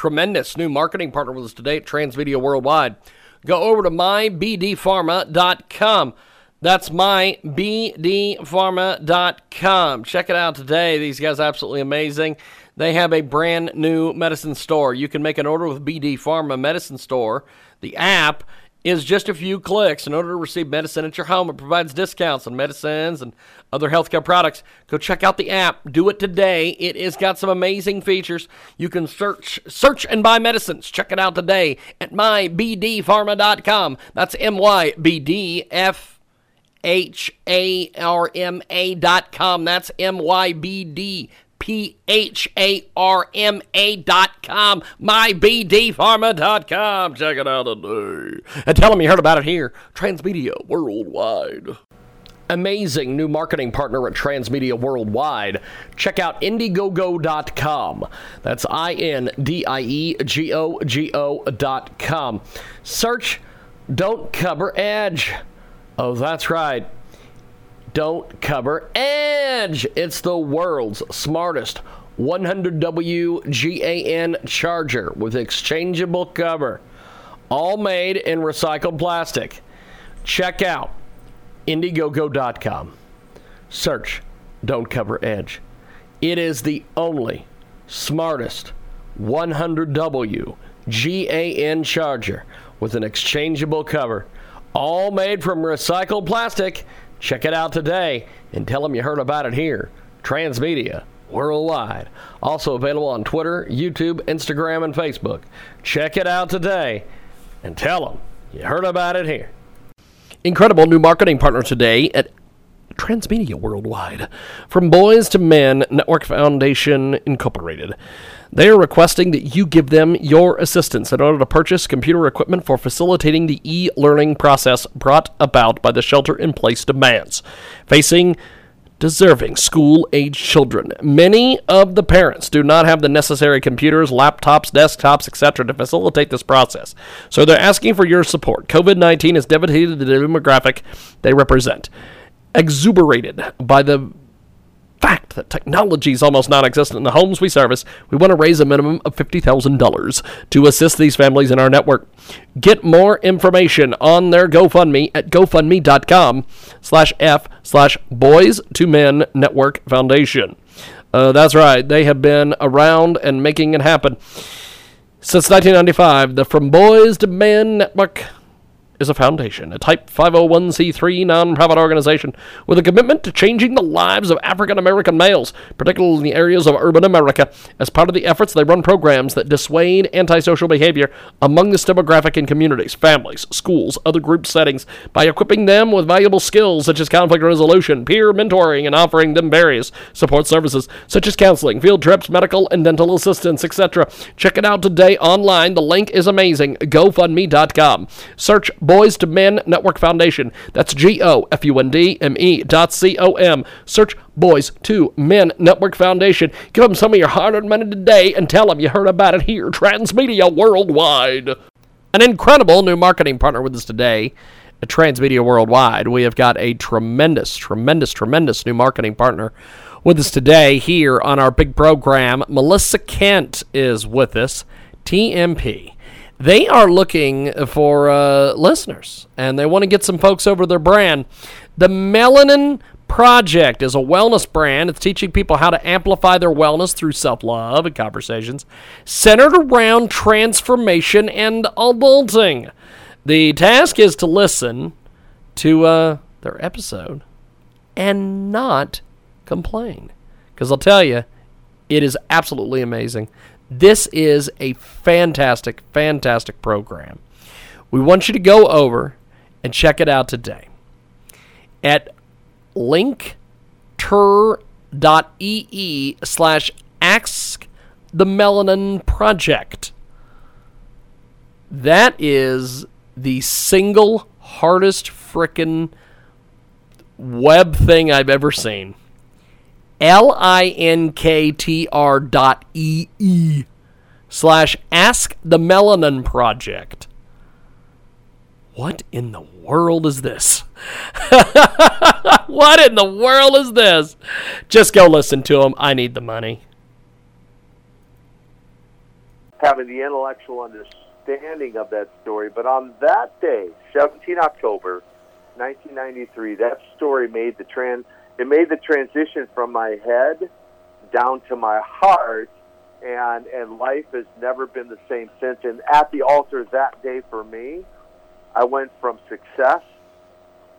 tremendous new marketing partner with us today at Transmedia Worldwide. Go over to mybdpharma.com. That's mybdpharma.com. Check it out today. These guys are absolutely amazing. They have a brand new medicine store. You can make an order with BD Pharma Medicine Store. The app is just a few clicks. In order to receive medicine at your home, it provides discounts on medicines and other healthcare products. Go check out the app. Do it today. It has got some amazing features. You can search search and buy medicines. Check it out today at mybdpharma.com. That's M Y B D F H A R M A dot com. That's M Y B D P H A R M A dot com. Dot com. Check it out today. And tell them you heard about it here. Transmedia Worldwide. Amazing new marketing partner at Transmedia Worldwide. Check out Indiegogo.com. That's I N D I E G O G O dot com. Search Don't Cover Edge. Oh, that's right. Don't cover Edge. It's the world's smartest 100W GAN charger with exchangeable cover, all made in recycled plastic. Check out Indiegogo.com. Search Don't Cover Edge. It is the only smartest 100W GAN charger with an exchangeable cover, all made from recycled plastic. Check it out today and tell them you heard about it here. Transmedia worldwide. Also available on Twitter, YouTube, Instagram, and Facebook. Check it out today and tell them you heard about it here. Incredible new marketing partner today at Transmedia Worldwide. From Boys to Men Network Foundation Incorporated. They are requesting that you give them your assistance in order to purchase computer equipment for facilitating the e learning process brought about by the shelter in place demands facing deserving school age children. Many of the parents do not have the necessary computers, laptops, desktops, etc. to facilitate this process. So they're asking for your support. COVID 19 has devastated the demographic they represent. Exuberated by the fact that technology is almost non-existent in the homes we service, we want to raise a minimum of $50,000 to assist these families in our network. Get more information on their GoFundMe at gofundme.com slash F slash Boys to Men Network Foundation. Uh, that's right, they have been around and making it happen. Since 1995, the From Boys to Men Network is a foundation, a Type 501c3 nonprofit organization with a commitment to changing the lives of African American males, particularly in the areas of urban America. As part of the efforts, they run programs that dissuade antisocial behavior among this demographic in communities, families, schools, other group settings by equipping them with valuable skills such as conflict resolution, peer mentoring, and offering them various support services such as counseling, field trips, medical and dental assistance, etc. Check it out today online. The link is amazing. GoFundMe.com. Search Boys to Men Network Foundation. That's G O F U N D M E dot C O M. Search Boys to Men Network Foundation. Give them some of your hard earned money today and tell them you heard about it here, Transmedia Worldwide. An incredible new marketing partner with us today at Transmedia Worldwide. We have got a tremendous, tremendous, tremendous new marketing partner with us today here on our big program. Melissa Kent is with us, TMP. They are looking for uh, listeners and they want to get some folks over their brand. The Melanin Project is a wellness brand. It's teaching people how to amplify their wellness through self love and conversations centered around transformation and adulting. The task is to listen to uh, their episode and not complain. Because I'll tell you, it is absolutely amazing. This is a fantastic, fantastic program. We want you to go over and check it out today at linktr.ee slash ask the melanin project. That is the single hardest frickin' web thing I've ever seen. L I N K T R dot E E slash ask the melanin project. What in the world is this? what in the world is this? Just go listen to him. I need the money. having the intellectual understanding of that story. But on that day, 17 October, 1993, that story made the trans. It made the transition from my head down to my heart, and and life has never been the same since. And at the altar that day for me, I went from success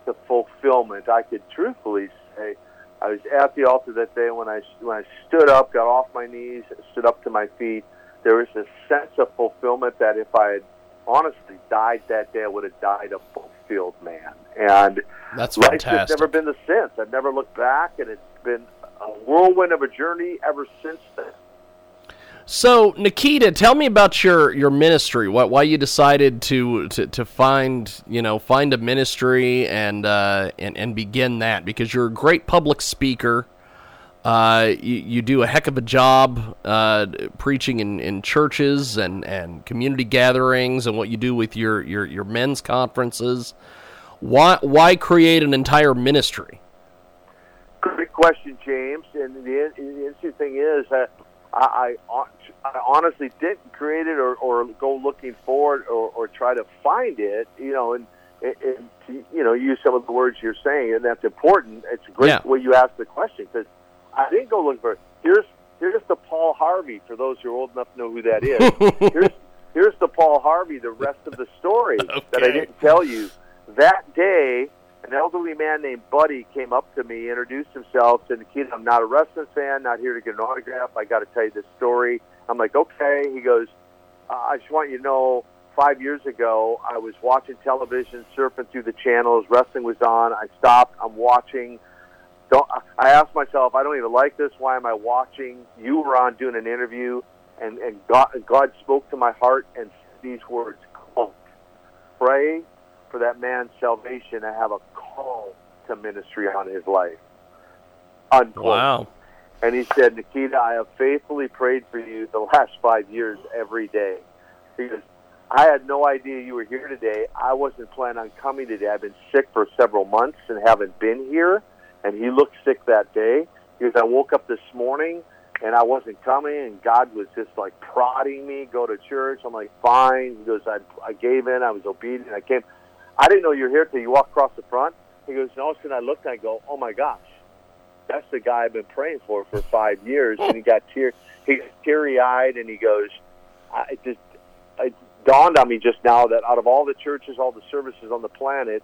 to fulfillment. I could truthfully say. I was at the altar that day when I when I stood up, got off my knees, stood up to my feet. There was a sense of fulfillment that if I had honestly died that day, I would have died a fulfilled man. And That's life has never been the since. I've never looked back, and it's been a whirlwind of a journey ever since then. So, Nikita, tell me about your, your ministry. What why you decided to, to, to find you know find a ministry and uh, and and begin that because you're a great public speaker. Uh, you, you do a heck of a job uh, preaching in, in churches and, and community gatherings and what you do with your, your, your men's conferences. Why why create an entire ministry? Great question, James. And the, the interesting thing is, uh, I, I, I honestly didn't create it or, or go looking for it or, or try to find it. You know, and, and, and you know, use some of the words you're saying, and that's important. It's great Yeah. way you asked the question because I didn't go looking for it. Here's here's the Paul Harvey for those who are old enough to know who that is. here's here's the Paul Harvey. The rest of the story that I didn't tell you. That day, an elderly man named Buddy came up to me, introduced himself, said, Nikita, I'm not a wrestling fan, not here to get an autograph. I got to tell you this story. I'm like, okay. He goes, uh, I just want you to know, five years ago, I was watching television, surfing through the channels, wrestling was on. I stopped. I'm watching. Don't, I asked myself, I don't even like this. Why am I watching? You were on doing an interview, and, and God, God spoke to my heart and these words, "Quote, pray for that man's salvation and have a call to ministry on his life. Unquote. Wow. And he said, Nikita, I have faithfully prayed for you the last five years every day. He goes, I had no idea you were here today. I wasn't planning on coming today. I've been sick for several months and haven't been here. And he looked sick that day. He goes, I woke up this morning and I wasn't coming, and God was just like prodding me, go to church. I'm like, fine. He goes, I, I gave in. I was obedient. I came. I didn't know you were here till you walked across the front. He goes, and all of a sudden I looked and I go, oh my gosh, that's the guy I've been praying for for five years. And he got tear, he teary eyed, and he goes, I just, it dawned on me just now that out of all the churches, all the services on the planet,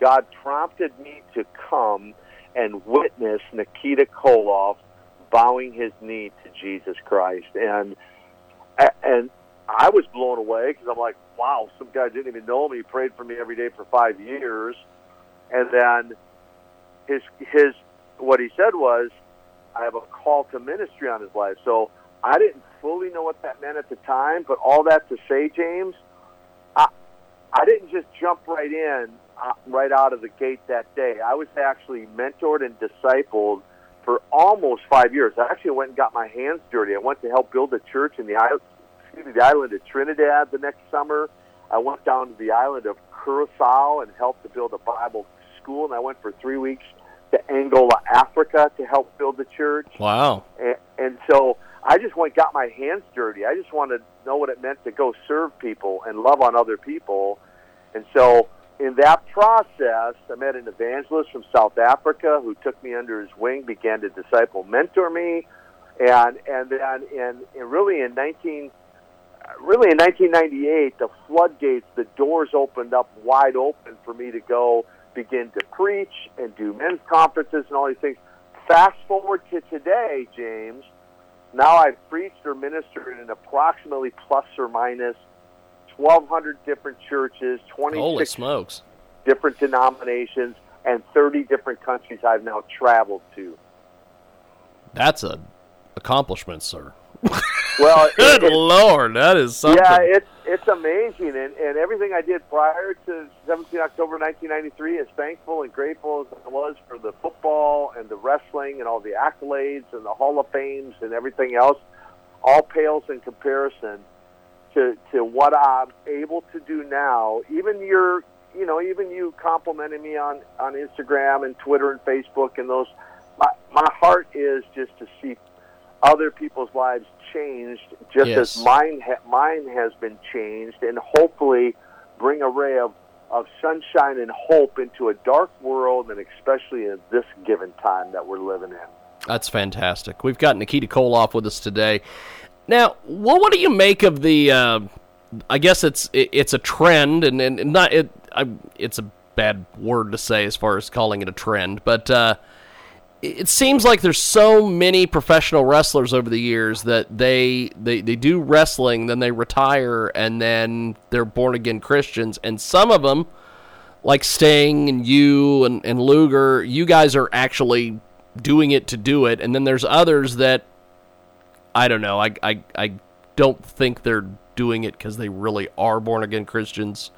God prompted me to come and witness Nikita Koloff bowing his knee to Jesus Christ, and and I was blown away because I'm like, wow, some guy didn't even know me. He prayed for me every day for five years, and then his his what he said was, I have a call to ministry on his life. So I didn't fully know what that meant at the time, but all that to say, James, I I didn't just jump right in Uh, right out of the gate that day. I was actually mentored and discipled for almost five years. I actually went and got my hands dirty. I went to help build a church in the island, excuse me, the island of Trinidad the next summer. I went down to the island of Curacao and helped to build a Bible school, and I went for three weeks to Angola, Africa, to help build the church. Wow. And, and so I just went got my hands dirty. I just wanted to know what it meant to go serve people and love on other people. And so in that process, I met an evangelist from South Africa who took me under his wing, began to disciple, mentor me, and and then in really in 19 really in 1998, the floodgates, the doors opened up wide open for me to go begin to preach and do men's conferences and all these things. Fast forward to today, James. Now I've preached or ministered in approximately plus or minus 1,200 different churches, Holy 26 smokes. different denominations, and 30 different countries I've now traveled to. That's an accomplishment, sir. Well, Good it- lord, that is something. Yeah, it's it's amazing, and and everything I did prior to 17 October 1993, as thankful and grateful as I was for the football and the wrestling and all the accolades and the Hall of Fames and everything else, all pales in comparison to to what I'm able to do now. Even your, you know, even you complimenting me on on Instagram and Twitter and Facebook and those. My my heart is just to see other people's lives changed just Yes. as mine ha- mine has been changed and hopefully bring a ray of, of sunshine and hope into a dark world and especially in this given time that we're living in. That's fantastic. We've got Nikita Koloff with us today. Now, well, what do you make of the? Uh, I guess it's it, it's a trend, and, and not it. I, it's a bad word to say as far as calling it a trend, but uh, it seems like there's so many professional wrestlers over the years that they they, they do wrestling, then they retire, and then they're born again Christians, and some of them like Sting and you and, and Luger, you guys are actually doing it to do it, and then there's others that I don't know. I I, I don't think they're doing it because they really are born again Christians.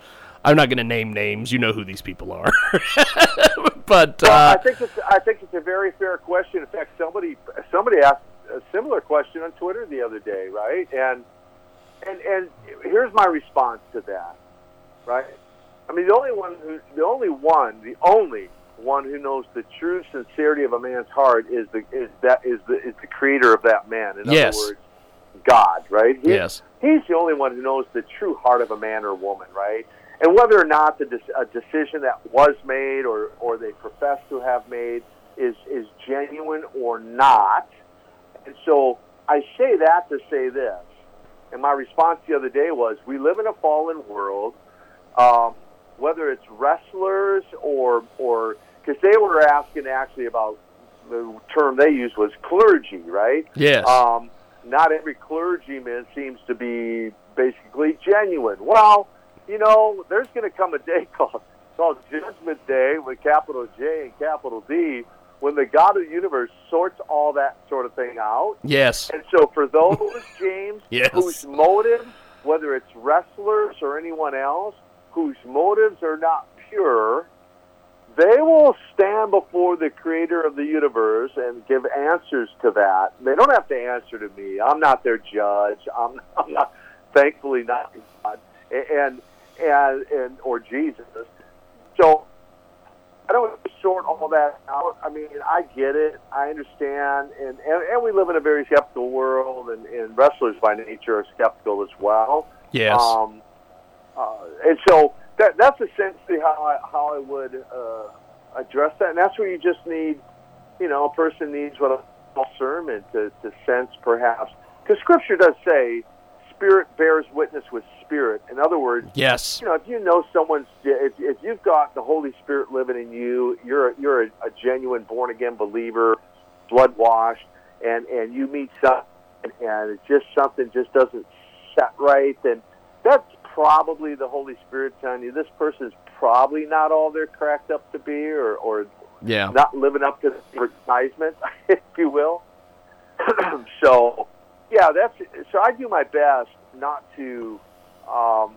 I'm not going to name names. You know who these people are. but Well, uh, I think it's I think it's a very fair question. In fact, somebody somebody asked a similar question on Twitter the other day, right? And and and here's my response to that, right? I mean, the only one who the only one the only one who knows the true sincerity of a man's heart is the is that is the is the creator of that man. In Yes. other words, God, right? He- yes, he's the only one who knows the true heart of a man or woman, right? And whether or not the a decision that was made or, or they profess to have made is is genuine or not. And so I say that to say this. And my response the other day was, we live in a fallen world. Um, whether it's wrestlers or or because they were asking actually about the term they used was clergy, right? yes, Um, not every clergyman seems to be basically genuine. Well, you know, there's going to come a day called, called Judgment Day with capital J and capital D when the God of the universe sorts all that sort of thing out. yes, And so for those, James, Yes. whose motives, whether it's wrestlers or anyone else, whose motives are not pure, they will stand before the creator of the universe and give answers to that. They don't have to answer to me. I'm not their judge. I'm, I'm not, thankfully, not God and, and, and, or Jesus. So I don't want to sort all that out. I mean, I get it. I understand. And, and, and we live in a very skeptical world, and, and wrestlers by nature are skeptical as well. yes. Um, uh, and so that, that's essentially how I, how I would uh, address that. And that's where you just need, you know, a person needs what a sermon to, to sense perhaps. Because Scripture does say, spirit bears witness with spirit. In other words, Yes. you know, if you know someone's, if, if you've got the Holy Spirit living in you, you're a, you're a, a genuine born again believer, blood washed, and and you meet someone, and it's just something just doesn't set right, then that's probably the Holy Spirit telling you this person's probably not all they're cracked up to be, or or Yeah. not living up to the advertisement, if you will. so, yeah, that's so. I do my best not to um,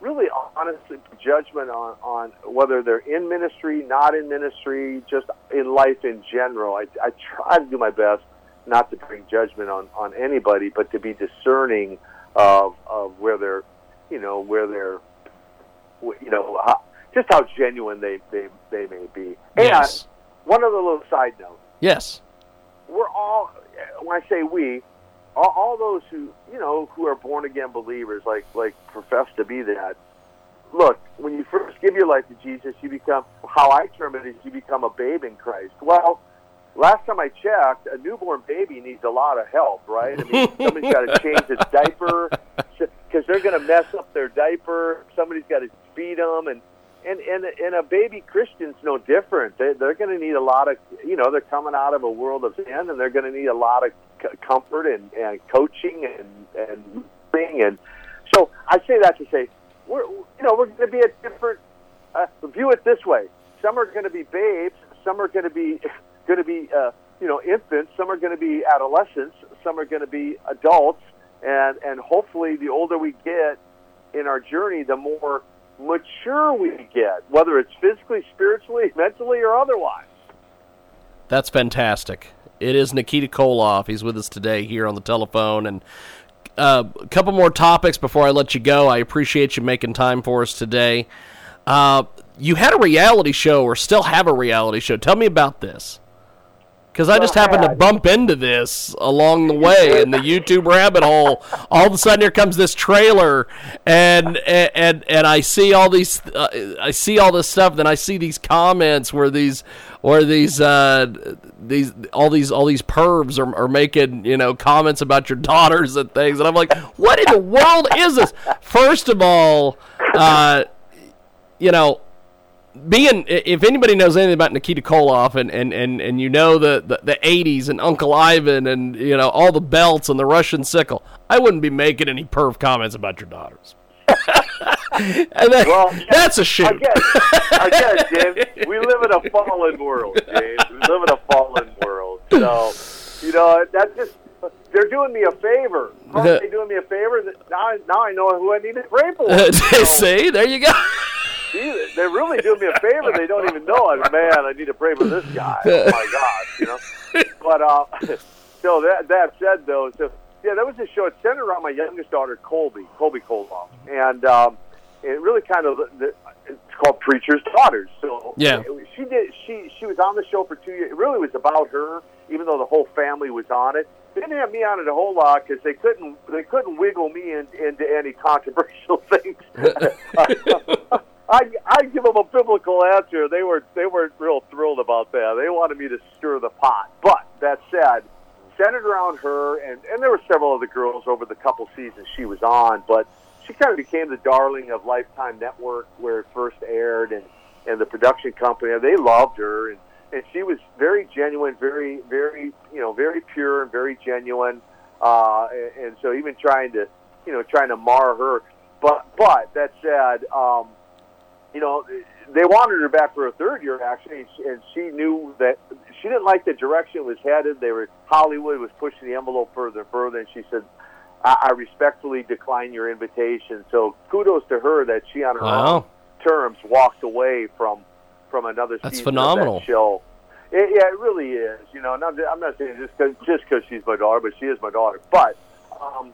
really honestly judgment on on whether they're in ministry, not in ministry, just in life in general. I, I try to do my best not to bring judgment on on anybody, but to be discerning of of where they're, you know, where they're, you know, how, just how genuine they they they may be. And Yes. one other little side note Yes. we're all when I say we, all, all those who you know who are born again believers, like like profess to be that. Look, when you first give your life to Jesus, you become how I term it is you become a babe in Christ. Well, last time I checked, a newborn baby needs a lot of help, right? I mean, somebody's got to change its diaper because they're going to mess up their diaper. Somebody's got to feed them, and and and and a baby Christian's no different. They, they're going to need a lot of, you know, they're coming out of a world of sin, and they're going to need a lot of c- comfort and, and coaching and and thing. And so I say that to say, we're you know we're going to be a different. Uh, view it this way: some are going to be babes, some are going to be going to be uh, you know infants, some are going to be adolescents, some are going to be adults, and and hopefully the older we get in our journey, the more mature we get, whether it's physically, spiritually, mentally, or otherwise. That's fantastic. It is Nikita Koloff. He's with us today here on the telephone. And uh, a couple more topics before I let you go. I appreciate you making time for us today. Uh, you had a reality show, or still have a reality show. Tell me about this. Because I just happened to bump into this along the way in the YouTube rabbit hole. All of a sudden, here comes this trailer, and and and I see all these, uh, I see all this stuff. Then I see these comments where these, where these, uh, these, all these, all these pervs are, are making you know comments about your daughters and things, and I'm like, what in the world is this? First of all, uh, you know, being if anybody knows anything about Nikita Koloff and and and, and you know the, the the 80s and Uncle Ivan and you know all the belts and the Russian sickle, I wouldn't be making any perv comments about your daughters. and that, Well, that's a shoot. Again, again, James, we live in a fallen world, James. We live in a fallen world. So, you know, that just they're doing me a favor. The- are they doing me a favor? Now, I- now I know who I need to pray for. See, there you go. See, they're really doing me a favor. They don't even know it. Man, I need to pray for this guy. Oh my gosh, you know. But uh, so that that said, though, so yeah, that was a show. It centered around my youngest daughter, Colby, Colby Koloff, and um, it really kind of the, it's called Preacher's Daughters. So Yeah. she did. She she was on the show for two years. It really was about her, even though the whole family was on it. Didn't have me on it a whole lot because they couldn't they couldn't wiggle me in, into any controversial things. I I give them a biblical answer. They were they weren't real thrilled about that. They wanted me to stir the pot. But that said, centered around her, and and there were several other girls over the couple seasons she was on, but she kind of became the darling of Lifetime Network where it first aired, and and the production company they loved her, and and she was very genuine, very very you know very pure and very genuine, uh, and, and so even trying to you know trying to mar her, but but that said. Um, you know, they wanted her back for a third year actually, and she, and she knew that she didn't like the direction it was headed. They were Hollywood was pushing the envelope further and further, and she said, "I, I respectfully decline your invitation." So kudos to her that she, on her Wow. own terms, walked away from from another That's season phenomenal. that show. It, yeah, it really is. You know, and I'm, I'm not saying just cause, just because she's my daughter, but she is my daughter. But um,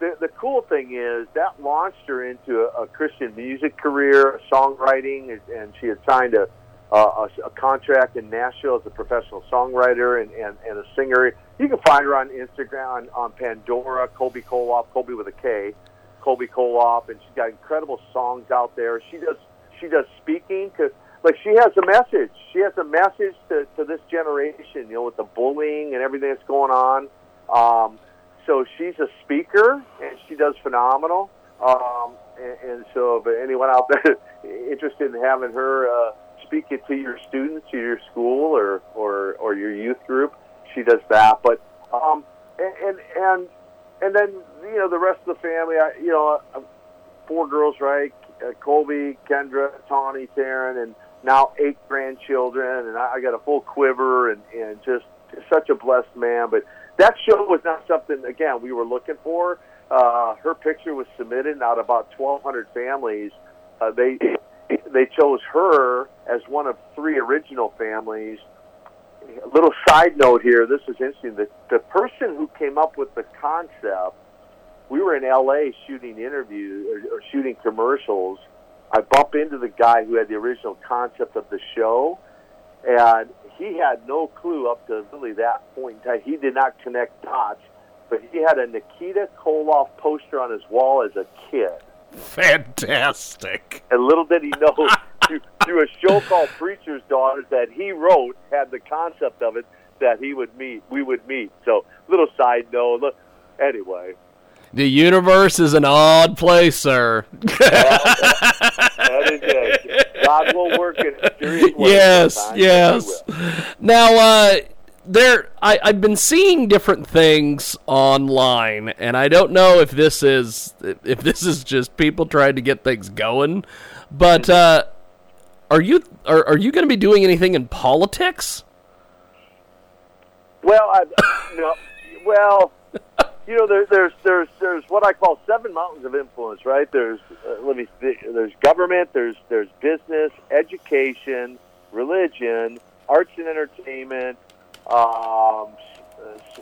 the, the cool thing is that launched her into a, a Christian music career, songwriting, and, and she had signed a, a, a contract in Nashville as a professional songwriter and, and, and a singer. You can find her on Instagram on, on Pandora, Colby Koloff, Colby with a K, Colby Koloff, and she's got incredible songs out there. She does she does speaking because like she has a message. She has a message to, to this generation, you know, with the bullying and everything that's going on. Um, so she's a speaker and she does phenomenal. Um, and, and so, if anyone out there interested in having her uh, speak it to your students, to your school, or, or or your youth group, she does that. But um, and and and, and then you know the rest of the family. I, you know, uh, four girls, right? Uh, Colby, Kendra, Tawny, Taryn, and now eight grandchildren, and I, I got a full quiver, and and just such a blessed man. But that show was not something again we were looking for. Uh, her picture was submitted out of about 1,200 families. Uh, they they chose her as one of three original families. A little side note here. This is interesting. The the person who came up with the concept, we were in L.A. shooting interviews or, or shooting commercials. I bump into the guy who had the original concept of the show, and he had no clue up to really that point in time. He did not connect dots, but he had a Nikita Koloff poster on his wall as a kid. Fantastic. And little did he know through, through a show called Preacher's Daughters that he wrote had the concept of it that he would meet, we would meet. So, little side note. Look, anyway, The universe is an odd place, sir. that is it. God will work in mysterious ways. yes, yes. and he will. Now, uh, there, I, I've been seeing different things online, and I don't know if this is if this is just people trying to get things going. But uh, are you are, are you going to be doing anything in politics? Well, I, no, well, you know, there, there's there's there's what I call seven mountains of influence, right? There's uh, let me there's government, there's there's business, education, religion, arts and entertainment, um, uh,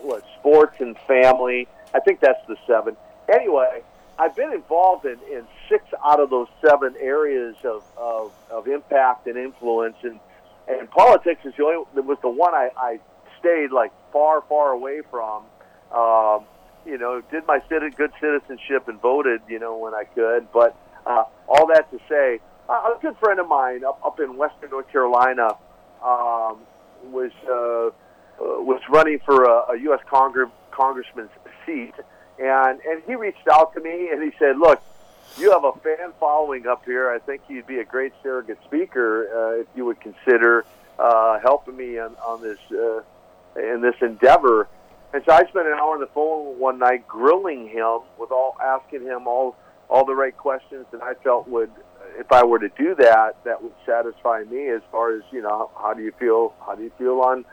what sports and family. I think that's the seven. Anyway, I've been involved in, in six out of those seven areas of, of, of impact and influence, and and politics is the only was the one I, I stayed like far far away from. Um, you know, did my good citizenship and voted, you know, when I could. But uh, all that to say, a good friend of mine up, up in Western North Carolina um, was uh, uh, was running for a, a U.S. Congress, congressman's seat, and and he reached out to me and he said, "Look, you have a fan following up here. I think you'd be a great surrogate speaker uh, if you would consider uh, helping me on, on this uh, in this endeavor." And so I spent an hour on the phone one night grilling him with all asking him all all the right questions that I felt would if I were to do that that would satisfy me as far as you know how do you feel how do you feel on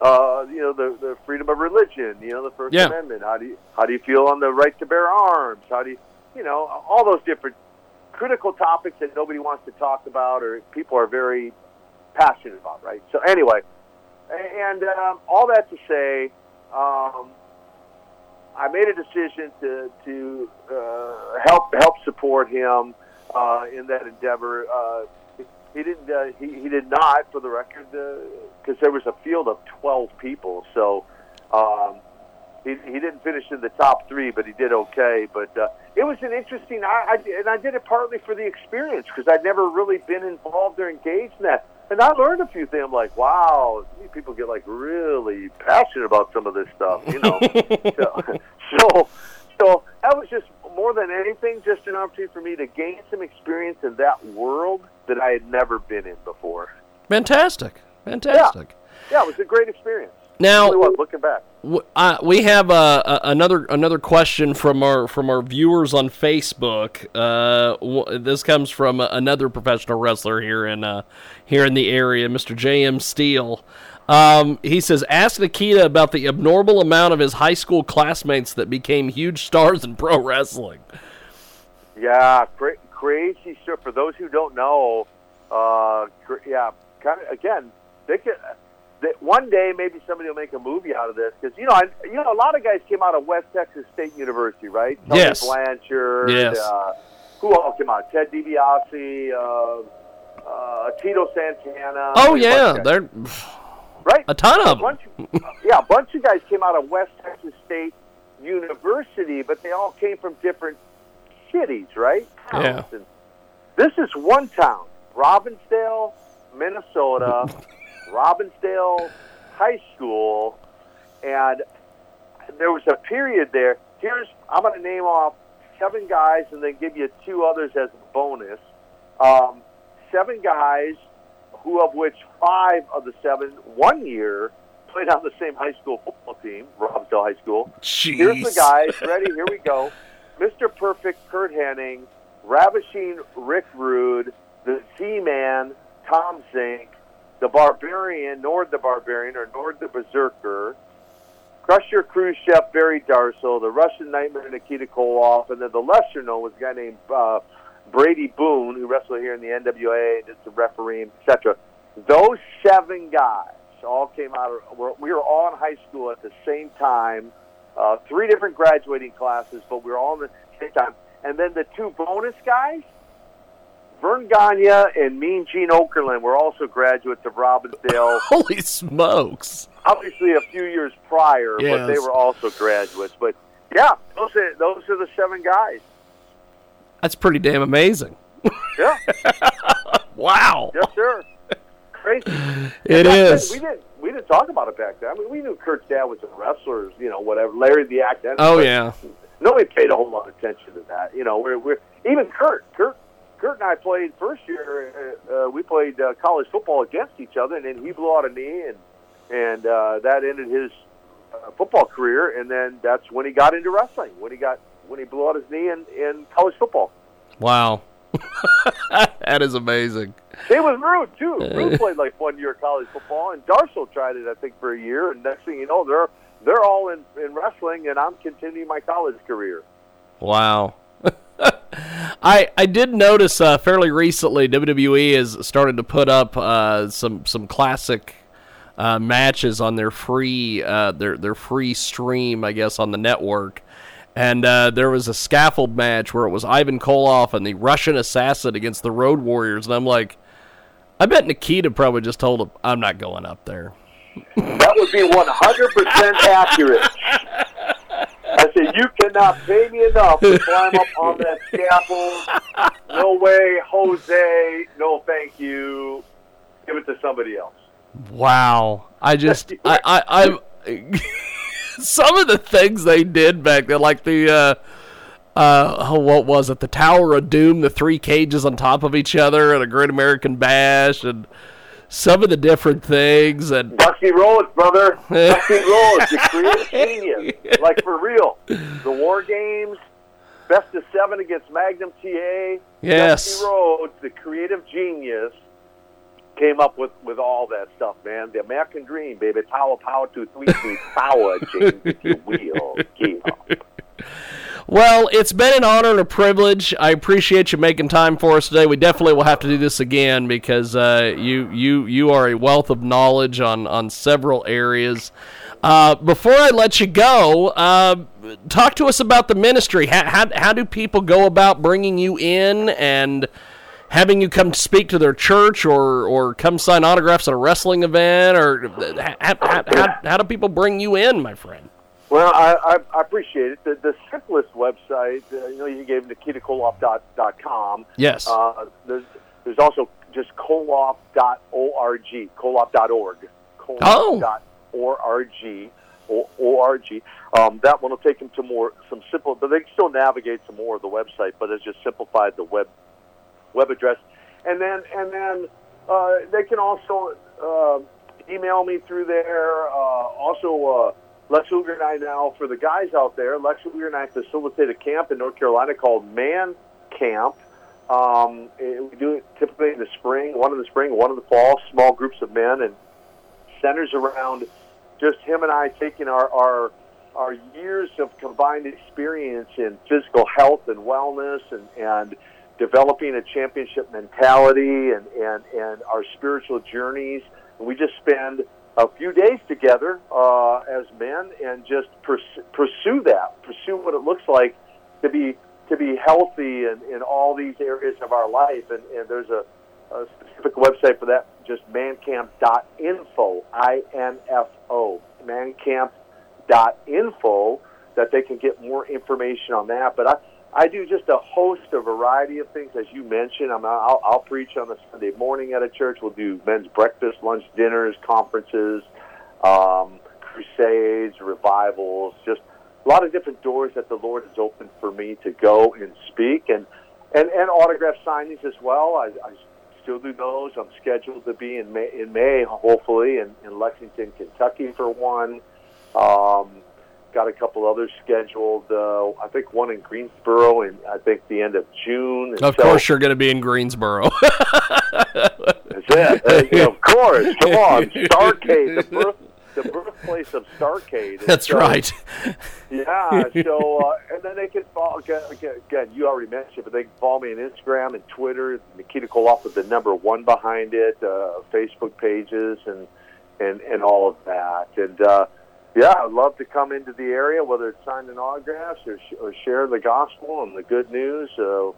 uh, you know the the freedom of religion you know the First Yeah. Amendment? How do you how do you feel on the right to bear arms? How do you you know all those different critical topics that nobody wants to talk about or people are very passionate about right? So anyway and um, all that to say um, I made a decision to to uh, help help support him uh, in that endeavor. Uh, he didn't. Uh, he, he did not, for the record, because there was a field of twelve people. So um, he, he didn't finish in the top three, but he did okay. But uh, it was an interesting. I, I and I did it partly for the experience because I'd never really been involved or engaged in that. And I learned a few things. I'm like, wow, people get like really passionate about some of this stuff, you know. so, so, so that was just more than anything, just an opportunity for me to gain some experience in that world that I had never been in before. Fantastic, fantastic. Yeah, it was a great experience. Now, was, looking back. W- uh, we have uh, a, another another question from our from our viewers on Facebook. Uh, w- this comes from another professional wrestler here in uh, here in the area, Mr. J.M. Steele. Um, he says, "Ask Nikita about the abnormal amount of his high school classmates that became huge stars in pro wrestling." Yeah, cra- crazy stuff. For those who don't know, uh, cr- yeah, kind of again, they could. That one day maybe somebody will make a movie out of this because you know I, you know a lot of guys came out of West Texas State University, right? Tony Yes. Blanchard. Yes. Uh, who else came out? Ted DiBiase, uh, uh, Tito Santana. Oh yeah, they're right. a ton a of them. bunch, yeah, a bunch of guys came out of West Texas State University, but they all came from different cities, right? Yeah. And this is one town, Robbinsdale, Minnesota, Robbinsdale High School, and there was a period there. Here's I'm going to name off seven guys and then give you two others as a bonus. Um, seven guys, who of which five of the seven one year played on the same high school football team, Robbinsdale High School. Here's the guys. Ready? Here we go. Mr. Perfect, Kurt Hennig, Ravishing Rick Rude, the Z-Man, Tom Zenk, the Barbarian, Nord the Barbarian, or Nord the Berserker, Crusher Khrushchev, Barry Darsow, the Russian Nightmare, Nikita Koloff, and then the lesser known was a guy named uh, Brady Boone, who wrestled here in the NWA and is a referee, etc. Those seven guys all came out of, we're- we were all in high school at the same time, uh, three different graduating classes, but we were all in the same time. And then the two bonus guys, Verne Gagne and Mean Gene Okerlund were also graduates of Robbinsdale Holy smokes! obviously a few years prior, but they were also graduates. But yeah, those are those are the seven guys. That's pretty damn amazing. Yeah, Wow. yes, sir. Crazy. It then, is. We didn't we didn't talk about it back then. I mean, we knew Kurt's dad was a wrestler, you know, whatever. Larry the Axe. Oh yeah. Nobody paid a whole lot of attention to that. You know, we're, we're even Kurt. Kurt. Kurt and I played first year. Uh, uh, we played uh, college football against each other, and then he blew out a knee, and and uh, that ended his uh, football career. And then that's when he got into wrestling. When he got when he blew out his knee in, in college football. Wow. that is amazing. Same with Rude too. Rude played like one year of college football, and Darsow tried it, I think, for a year. And next thing you know, they're they're all in, in wrestling, and I'm continuing my college career. Wow. I I did notice uh, fairly recently WWE has started to put up uh, some some classic uh, matches on their free uh, their their free stream, I guess, on the network. And uh, there was a scaffold match where it was Ivan Koloff and the Russian assassin against the Road Warriors, and I'm like, I bet Nikita probably just told him, "I'm not going up there." That would be 100% accurate. I said, you cannot pay me enough to climb up on that scaffold. No way, Jose. No, thank you. Give it to somebody else. Wow. I just I I, I some of the things they did back then, like the uh uh oh, what was it? The Tower of Doom, the three cages on top of each other, and a Great American Bash, and some of the different things, and Dusty Rhodes, brother. Dusty Rhodes, the creative genius. Like, for real. The War Games, best of seven against Magnum TA. Yes. Dusty Rhodes, the creative genius, came up with, with all that stuff, man. The American Dream, baby. Power, power to three, three, power, James, if you will. Well, it's been an honor and a privilege. I appreciate you making time for us today. We definitely will have to do this again because uh, you you you are a wealth of knowledge on on several areas. Uh, before I let you go, uh, talk to us about the ministry. How, how how do people go about bringing you in and having you come speak to their church or or come sign autographs at a wrestling event or how, how, how, how do people bring you in, my friend? Well, I, I, I appreciate it. The, the simplest website, uh, you know, you gave NikitaKoloff.com. Yes. Uh, there's, there's also just koloff.org, koloff.org. Oh. Koloff.org. O- O-R-G. Um, that one will take them to more some simple, but they can still navigate some more of the website. But it's just simplified the web web address, and then and then uh, they can also uh, email me through there. Uh, also, uh, Lex Luger and I now for the guys out there. Lex Luger and I facilitate a camp in North Carolina called Man Camp. Um, eh, we do it typically in the spring, one in the spring, one in the fall. Small groups of men and centers around just him and I taking our our our years of combined experience in physical health and wellness and and developing a championship mentality and and and our spiritual journeys. And we just spend a few days together uh, as men and just pursue, pursue that, pursue what it looks like to be to be healthy in, in all these areas of our life. And, and there's a, a specific website for that, just mancamp.info, I-N-F-O, mancamp.info, that they can get more information on that. But I, I do just a host, a variety of things, as you mentioned. I'm, I'll, I'll preach on a Sunday morning at a church. We'll do men's breakfast, lunch, dinners, conferences, um, crusades revivals, just a lot of different doors that the Lord has opened for me to go and speak, and and, and autograph signings as well. I, I still do those. I'm scheduled to be in May, in May hopefully, in, in Lexington, Kentucky for one. Um, got a couple others scheduled. Uh, I think one in Greensboro, and I think the end of June. Of so- course, you're going to be in Greensboro. That's it. Uh, yeah, of course. Come on, Starcade, the birth, the birthplace of Starcade. That's so- right. Yeah. So, uh, and then they can follow again, again. Again, you already mentioned, but they can follow me on Instagram and Twitter. Nikita Koloff with the number one behind it. Uh, Facebook pages and and and all of that. And uh, yeah, I'd love to come into the area, whether it's signing autographs or, sh- or share the gospel and the good news. So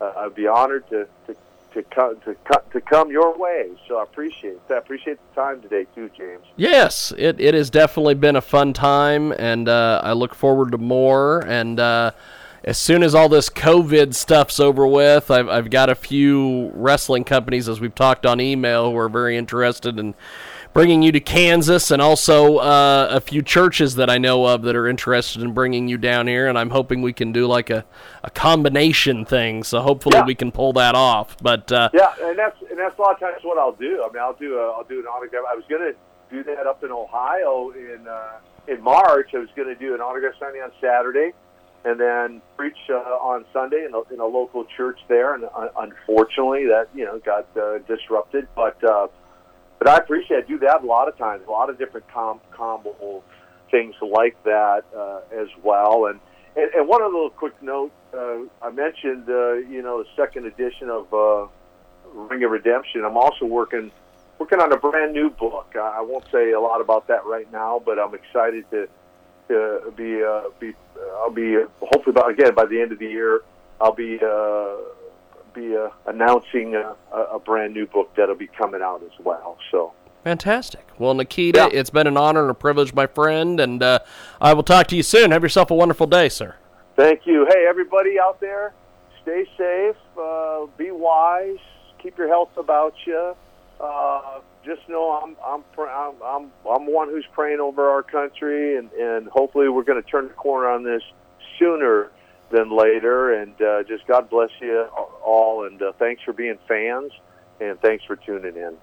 uh, I'd be honored to to to come to, co- to come your way. So I appreciate that. I appreciate the time today too, James. Yes, it, it has definitely been a fun time, and uh, I look forward to more. And uh, as soon as all this COVID stuff's over with, I've, I've got a few wrestling companies, as we've talked on email, who are very interested in bringing you to Kansas, and also uh, a few churches that I know of that are interested in bringing you down here. And I'm hoping we can do like a, a combination thing. So hopefully Yeah. we can pull that off. But uh, Yeah, and that's and that's a lot of times what I'll do. I mean, I'll do a, I'll do an autograph. I was going to do that up in Ohio in uh, in March. I was going to do an autograph signing on Saturday, and then preach uh, on Sunday in a, in a local church there. And uh, unfortunately, that you know got uh, disrupted. But uh, but I appreciate I do that a lot of times. A lot of different com- combo things like that uh, as well. And, and and one other little quick note. Uh, I mentioned uh, you know the second edition of. Uh, Ring of Redemption. I'm also working working on a brand new book. I won't say a lot about that right now, but I'm excited to to be uh, be I'll be hopefully by again by the end of the year I'll be uh, be uh, announcing a, a a brand new book that'll be coming out as well. So Fantastic. Well, Nikita, Yeah. it's been an honor and a privilege, my friend, and uh, I will talk to you soon. Have yourself a wonderful day, sir. thank you. Hey everybody out there, stay safe, uh, be wise, keep your health about you. Uh, just know I'm I'm, pr- I'm I'm I'm one who's praying over our country, and and hopefully we're going to turn the corner on this sooner than later. And uh, just God bless you all, and uh, thanks for being fans, and thanks for tuning in.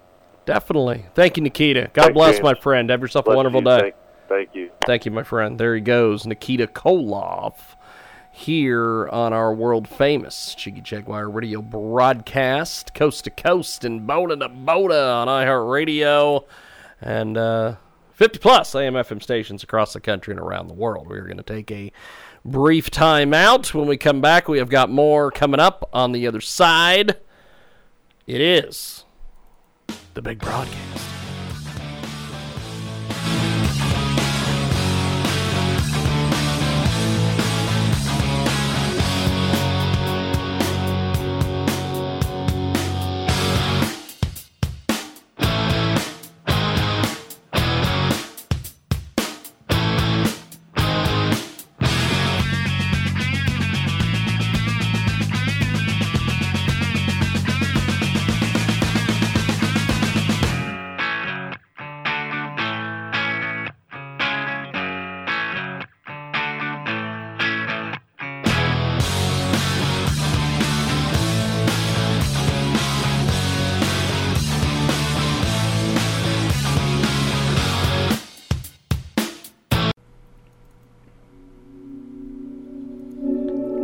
Definitely. Thank you, Nikita. God Thanks, bless, James. my friend. Have yourself Bless a wonderful you. day. Thank, thank you. Thank you, my friend. There he goes, Nikita Koloff, here on our world famous Jiggy Jaguar radio broadcast, coast to coast and Boda to Boda on iHeartRadio and uh, 50 plus AM FM stations across the country and around the world. We're going to take a brief time out. When we come back, we have got more coming up on the other side. It is the big broadcast.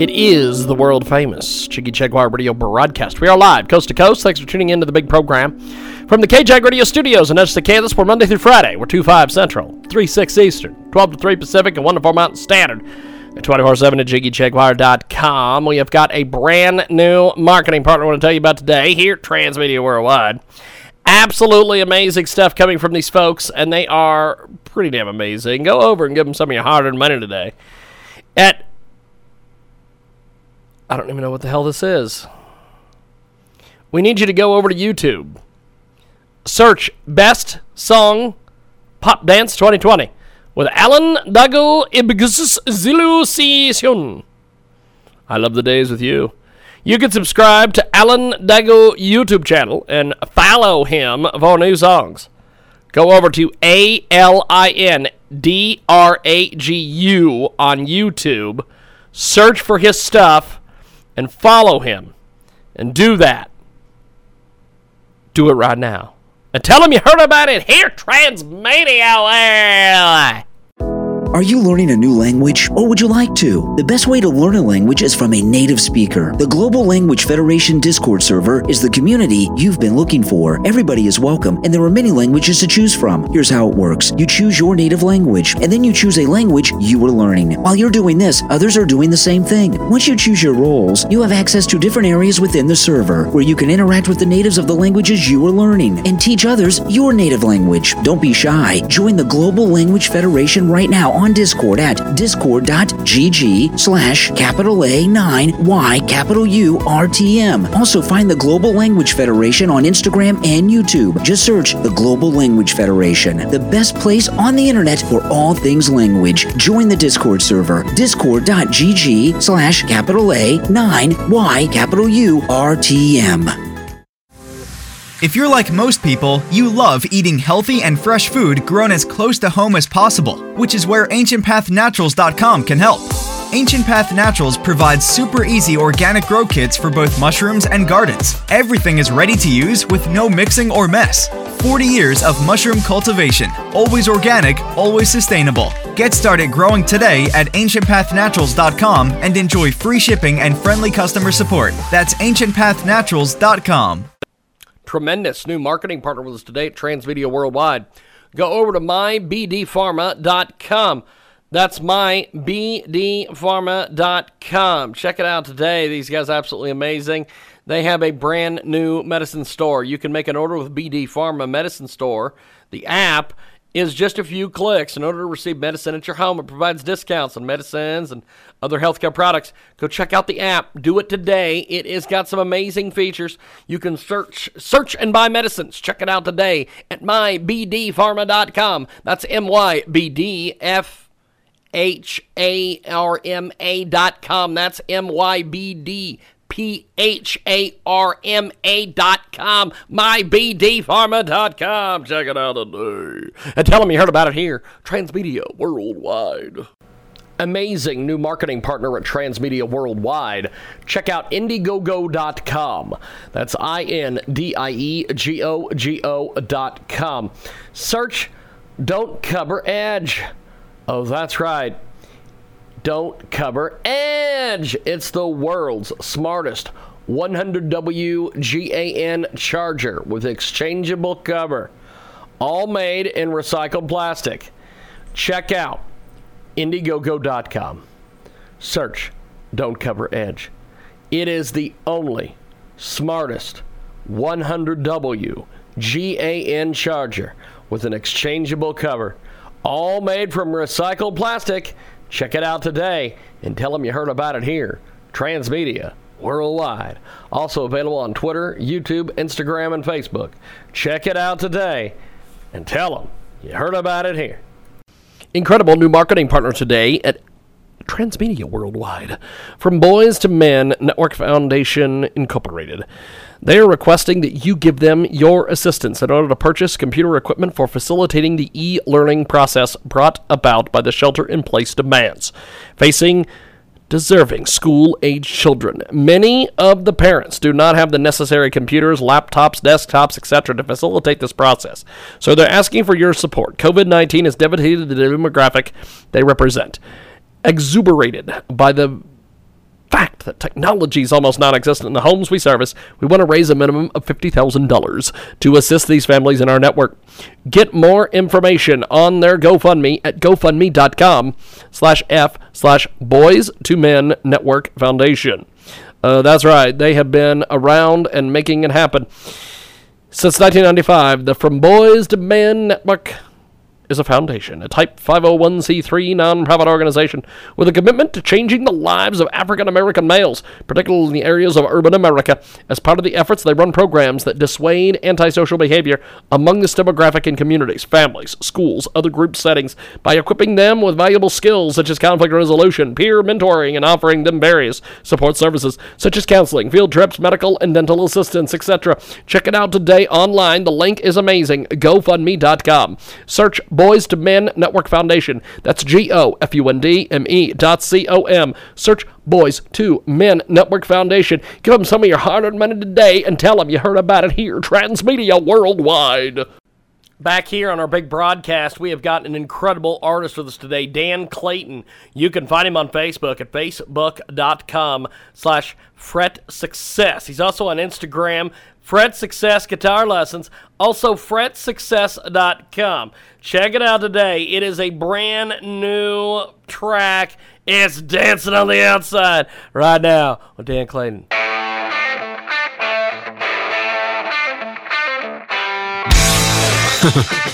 It is the world famous Jiggy Jaguar Radio broadcast. We are live, coast to coast. Thanks for tuning in to the big program from the KJAG Radio Studios in Kansas. We're Monday through Friday. We're 2 5 Central, 3 6 Eastern, 12 to 3 Pacific, and 1 to 4 Mountain Standard. At 24 7 at JiggyJaguar.com. We have got a brand new marketing partner I want to tell you about today here at Transmedia Worldwide. Absolutely amazing stuff coming from these folks, and they are pretty damn amazing. Go over and give them some of your hard earned money today. At I don't even know what the hell this is. We need you to go over to YouTube. Search Best Song Pop Dance 2020 with Alin Dragu Ibgzilusion. I love the days with you. You can subscribe to Alin Dragu YouTube channel and follow him for new songs. Go over to A L I N D R A G U on YouTube. Search for his stuff and follow him. And do that. Do it right now. And tell him you heard about it here, Transmedia. Are you learning a new language or would you like to? The best way to learn a language is from a native speaker. The Global Language Federation Discord server is the community you've been looking for. Everybody is welcome and there are many languages to choose from. Here's how it works. You choose your native language and then you choose a language you are learning. While you're doing this, others are doing the same thing. Once you choose your roles, you have access to different areas within the server where you can interact with the natives of the languages you are learning and teach others your native language. Don't be shy. Join the Global Language Federation right now on Discord at discord.gg slash capital A9 Y capital U R T M. Also find the Global Language Federation on Instagram and YouTube. Just search the Global Language Federation, the best place on the internet for all things language. Join the Discord server, discord.gg slash capital A9 Y capital U R T M. If you're like most people, you love eating healthy and fresh food grown as close to home as possible, which is where AncientPathNaturals.com can help. Ancient Path Naturals provides super easy organic grow kits for both mushrooms and gardens. Everything is ready to use with no mixing or mess. 40 years of mushroom cultivation, always organic, always sustainable. Get started growing today at ancientpathnaturals.com and enjoy free shipping and friendly customer support. That's ancientpathnaturals.com. tremendous new marketing partner with us today at Transmedia Worldwide. Go over to mybdpharma.com. That's mybdpharma.com. Check it out today. These guys are absolutely amazing. They have a brand new medicine store. You can make an order with BD Pharma Medicine Store. The app is just a few clicks. In order to receive medicine at your home, it provides discounts on medicines and other healthcare products. Go check out the app. Do it today. It has got some amazing features. You can search search and buy medicines. Check it out today at mybdpharma.com. That's M Y B D F H A R M A dot com. That's M Y B D P H A R M A dot com. Dot com. Check it out today. And tell them you heard about it here. Transmedia Worldwide. Amazing new marketing partner at Transmedia Worldwide. Check out Indiegogo.com. That's I N D I E G O G O.com. Search Don't Cover Edge. Oh, that's right. Don't cover Edge. It's the world's smartest 100W GAN charger with exchangeable cover, all made in recycled plastic. Check out Indiegogo.com. Search Don't Cover Edge. It is the only smartest 100W GAN charger with an exchangeable cover, all made from recycled plastic. Check it out today and tell them you heard about it here. Transmedia worldwide. Also available on Twitter, YouTube, Instagram, and Facebook. Check it out today and tell them you heard about it here. Incredible new marketing partner today at Transmedia Worldwide. From Boys to Men Network Foundation Incorporated. They are requesting that you give them your assistance in order to purchase computer equipment for facilitating the e learning process brought about by the shelter in place demands facing deserving school age children. Many of the parents do not have the necessary computers, laptops, desktops, etc. to facilitate this process. So they're asking for your support. COVID 19 has devastated the demographic they represent. Exuberated by the fact that technology is almost non existent in the homes we service, we want to raise a minimum of $50,000 to assist these families in our network. Get more information on their GoFundMe at gofundme.com slash F slash Boys to Men Network Foundation. Uh, that's right, they have been around and making it happen. Since 1995, the From Boys to Men Network is a foundation, a Type 501c3 nonprofit organization with a commitment to changing the lives of African American males, particularly in the areas of urban America. As part of the efforts, they run programs that dissuade antisocial behavior among this demographic in communities, families, schools, other group settings by equipping them with valuable skills such as conflict resolution, peer mentoring, and offering them various support services such as counseling, field trips, medical and dental assistance, etc. Check it out today online. The link is amazing. GoFundMe.com. Search Boys to Men Network Foundation. That's G O F U N D M E dot C O M. Search Boys to Men Network Foundation. Give them some of your hard earned money today and tell them you heard about it here, Transmedia Worldwide. Back here on our big broadcast, we have got an incredible artist with us today, Dan Clayton. You can find him on Facebook at facebook.com slash fret success. He's also on Instagram, Fret Success Guitar Lessons, also fretsuccess.com. Check it out today. It is a brand new track. It's dancing on the outside right now with Dan Clayton.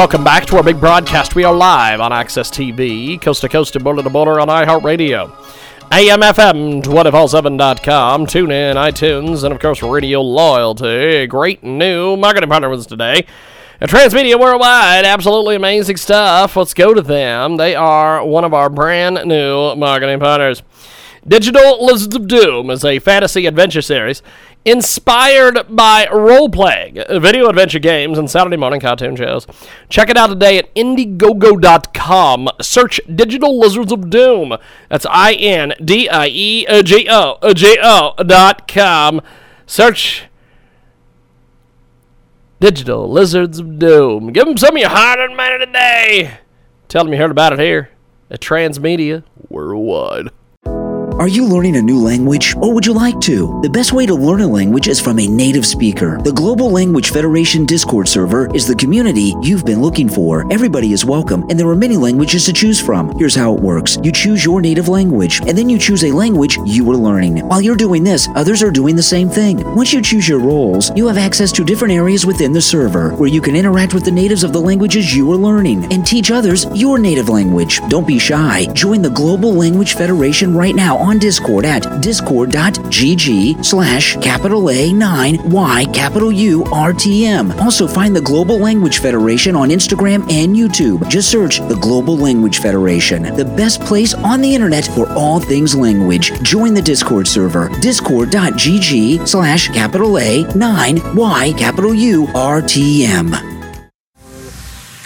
Welcome back to our big broadcast. We are live on Access TV, coast to coast and border to border on iHeartRadio, AMFM247.com, TuneIn, iTunes, and of course Radio Loyalty. Great new marketing partner with us today. Transmedia Worldwide, absolutely amazing stuff. Let's go to them. They are one of our brand new marketing partners. Digital Lizards of Doom is a fantasy adventure series inspired by role playing, video adventure games, and Saturday morning cartoon shows. Check it out today at Indiegogo.com. Search Digital Lizards of Doom. That's I N D I E G O G O dot com. Search Digital Lizards of Doom. Give them some of your hard earned money today. Tell them you heard about it here at Transmedia Worldwide. Are you learning a new language or would you like to? The best way to learn a language is from a native speaker. The Global Language Federation Discord server is the community you've been looking for. Everybody is welcome and there are many languages to choose from. Here's how it works. You choose your native language and then you choose a language you are learning. While you're doing this, others are doing the same thing. Once you choose your roles, you have access to different areas within the server where you can interact with the natives of the languages you are learning and teach others your native language. Don't be shy. Join the Global Language Federation right now on Discord at discord.gg slash capital A9 Y capital U R T M. Also find the Global Language Federation on Instagram and YouTube. Just search the Global Language Federation, the best place on the internet for all things language. Join the Discord server, discord.gg slash capital A9 Y capital U R T M.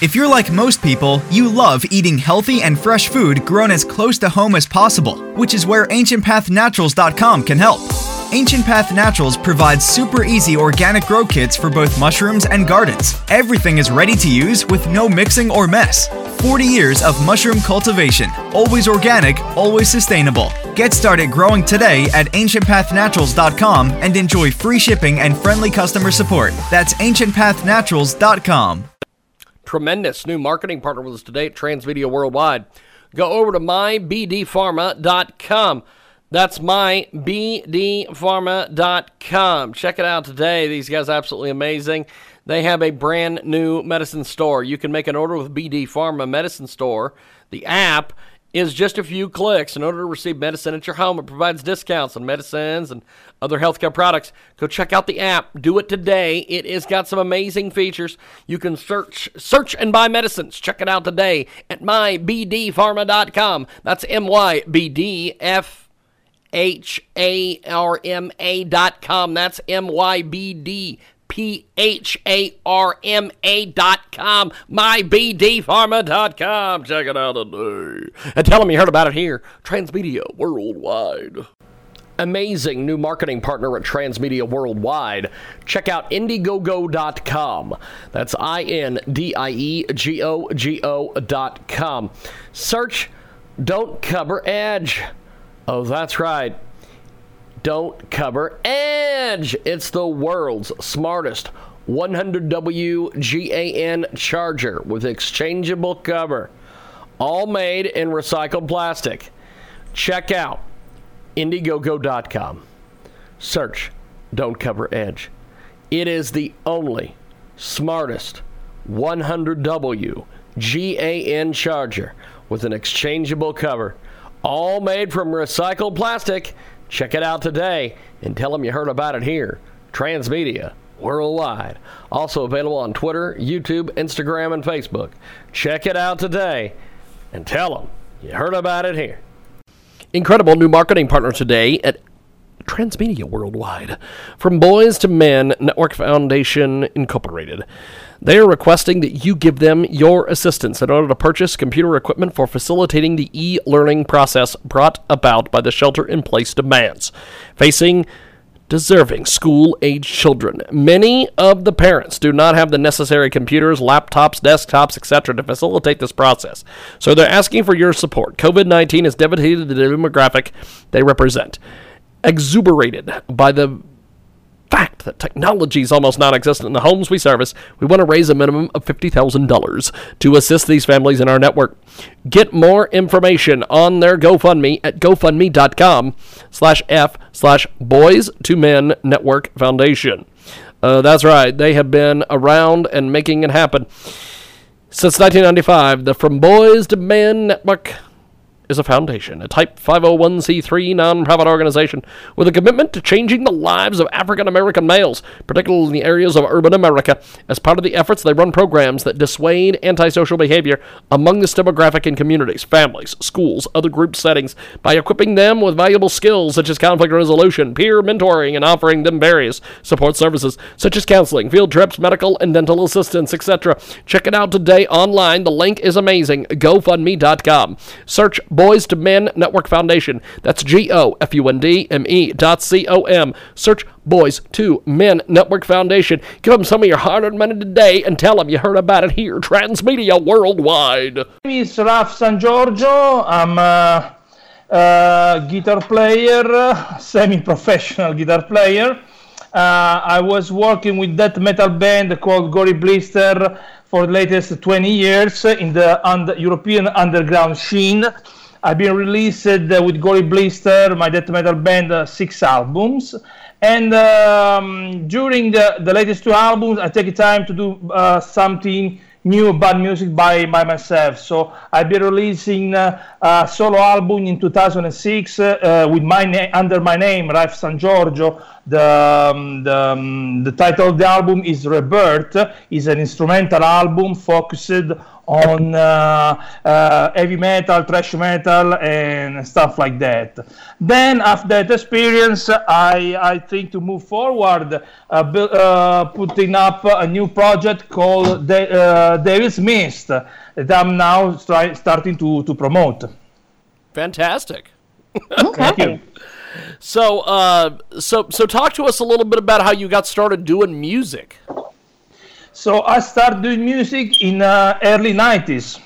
If you're like most people, you love eating healthy and fresh food grown as close to home as possible, which is where AncientPathNaturals.com can help. Ancient Path Naturals provides super easy organic grow kits for both mushrooms and gardens. Everything is ready to use with no mixing or mess. 40 years of mushroom cultivation, always organic, always sustainable. Get started growing today at ancientpathnaturals.com and enjoy free shipping and friendly customer support. That's ancientpathnaturals.com. tremendous new marketing partner with us today at Transmedia Worldwide. Go over to mybdpharma.com. That's mybdpharma.com. Check it out today. These guys are absolutely amazing. They have a brand new medicine store. You can make an order with BD Pharma Medicine Store. The app is just a few clicks in order to receive medicine at your home. It provides discounts on medicines and other healthcare products. Go check out the app. Do it today. It has got some amazing features. You can search search and buy medicines. Check it out today at mybdpharma.com. That's M Y B D F H A R M A dot com. That's M Y B D P H A R M A dot com. Dot com. Check it out today. And tell them you heard about it here. Transmedia Worldwide. Amazing new marketing partner at Transmedia Worldwide. Check out Indiegogo.com. That's I N D I E G O G O.com. Search Don't Cover Edge. Oh, that's right. Don't cover Edge. It's the world's smartest 100W GAN charger with exchangeable cover, all made in recycled plastic. Check out Indiegogo.com. Search Don't Cover Edge. It is the only smartest 100W GAN charger with an exchangeable cover, all made from recycled plastic. Check it out today and tell them you heard about it here. Transmedia worldwide. Also available on Twitter, YouTube, Instagram, and Facebook. Check it out today and tell them you heard about it here. Incredible new marketing partner today at Transmedia Worldwide. From Boys to Men Network Foundation Incorporated. They are requesting that you give them your assistance in order to purchase computer equipment for facilitating the e learning process brought about by the shelter in place demands facing deserving school age children. Many of the parents do not have the necessary computers, laptops, desktops, etc. to facilitate this process. So they're asking for your support. COVID 19 has devastated the demographic they represent. Exuberated by the fact that technology is almost non existent in the homes we service, we want to raise a minimum of $50,000 to assist these families in our network. Get more information on their GoFundMe at gofundme.com slash F slash Boys to Men Network Foundation. Uh, that's right, they have been around and making it happen. Since 1995, the From Boys to Men Network is a foundation, a Type 501c3 nonprofit organization with a commitment to changing the lives of African American males, particularly in the areas of urban America. As part of the efforts, they run programs that dissuade antisocial behavior among this demographic in communities, families, schools, other group settings by equipping them with valuable skills such as conflict resolution, peer mentoring, and offering them various support services such as counseling, field trips, medical and dental assistance, etc. Check it out today online. The link is amazing. GoFundMe.com. Search Boys to Men Network Foundation. That's G O F U N D M E dot C O M. Search Boys to Men Network Foundation. Give them some of your hard earned money today and tell them you heard about it here. Transmedia Worldwide. My name is Raf San Giorgio. I'm a, uh, guitar player, semi-professional guitar player. Uh, I was working with that metal band called Gory Blister for the latest 20 years in the under, European underground scene. I've been released uh, with Gory Blister, my death metal band, uh, six albums. And um, during the, the latest two albums, I take time to do uh, something new about music by, by myself. So I've been releasing uh, a solo album in 2006 uh, with my na- under my name, Ralph San Giorgio. The, um, the, um, the title of the album is Rebirth. is an instrumental album focused on uh, uh, heavy metal, thrash metal, and stuff like that. Then, after that experience, I, I think to move forward, uh, bu- uh, putting up a new project called da- uh, Davis Mist that I'm now try- starting to, to promote. Fantastic. Thank you. So, uh, so, so, talk to us a little bit about how you got started doing music. So I started doing music in uh, early 90s.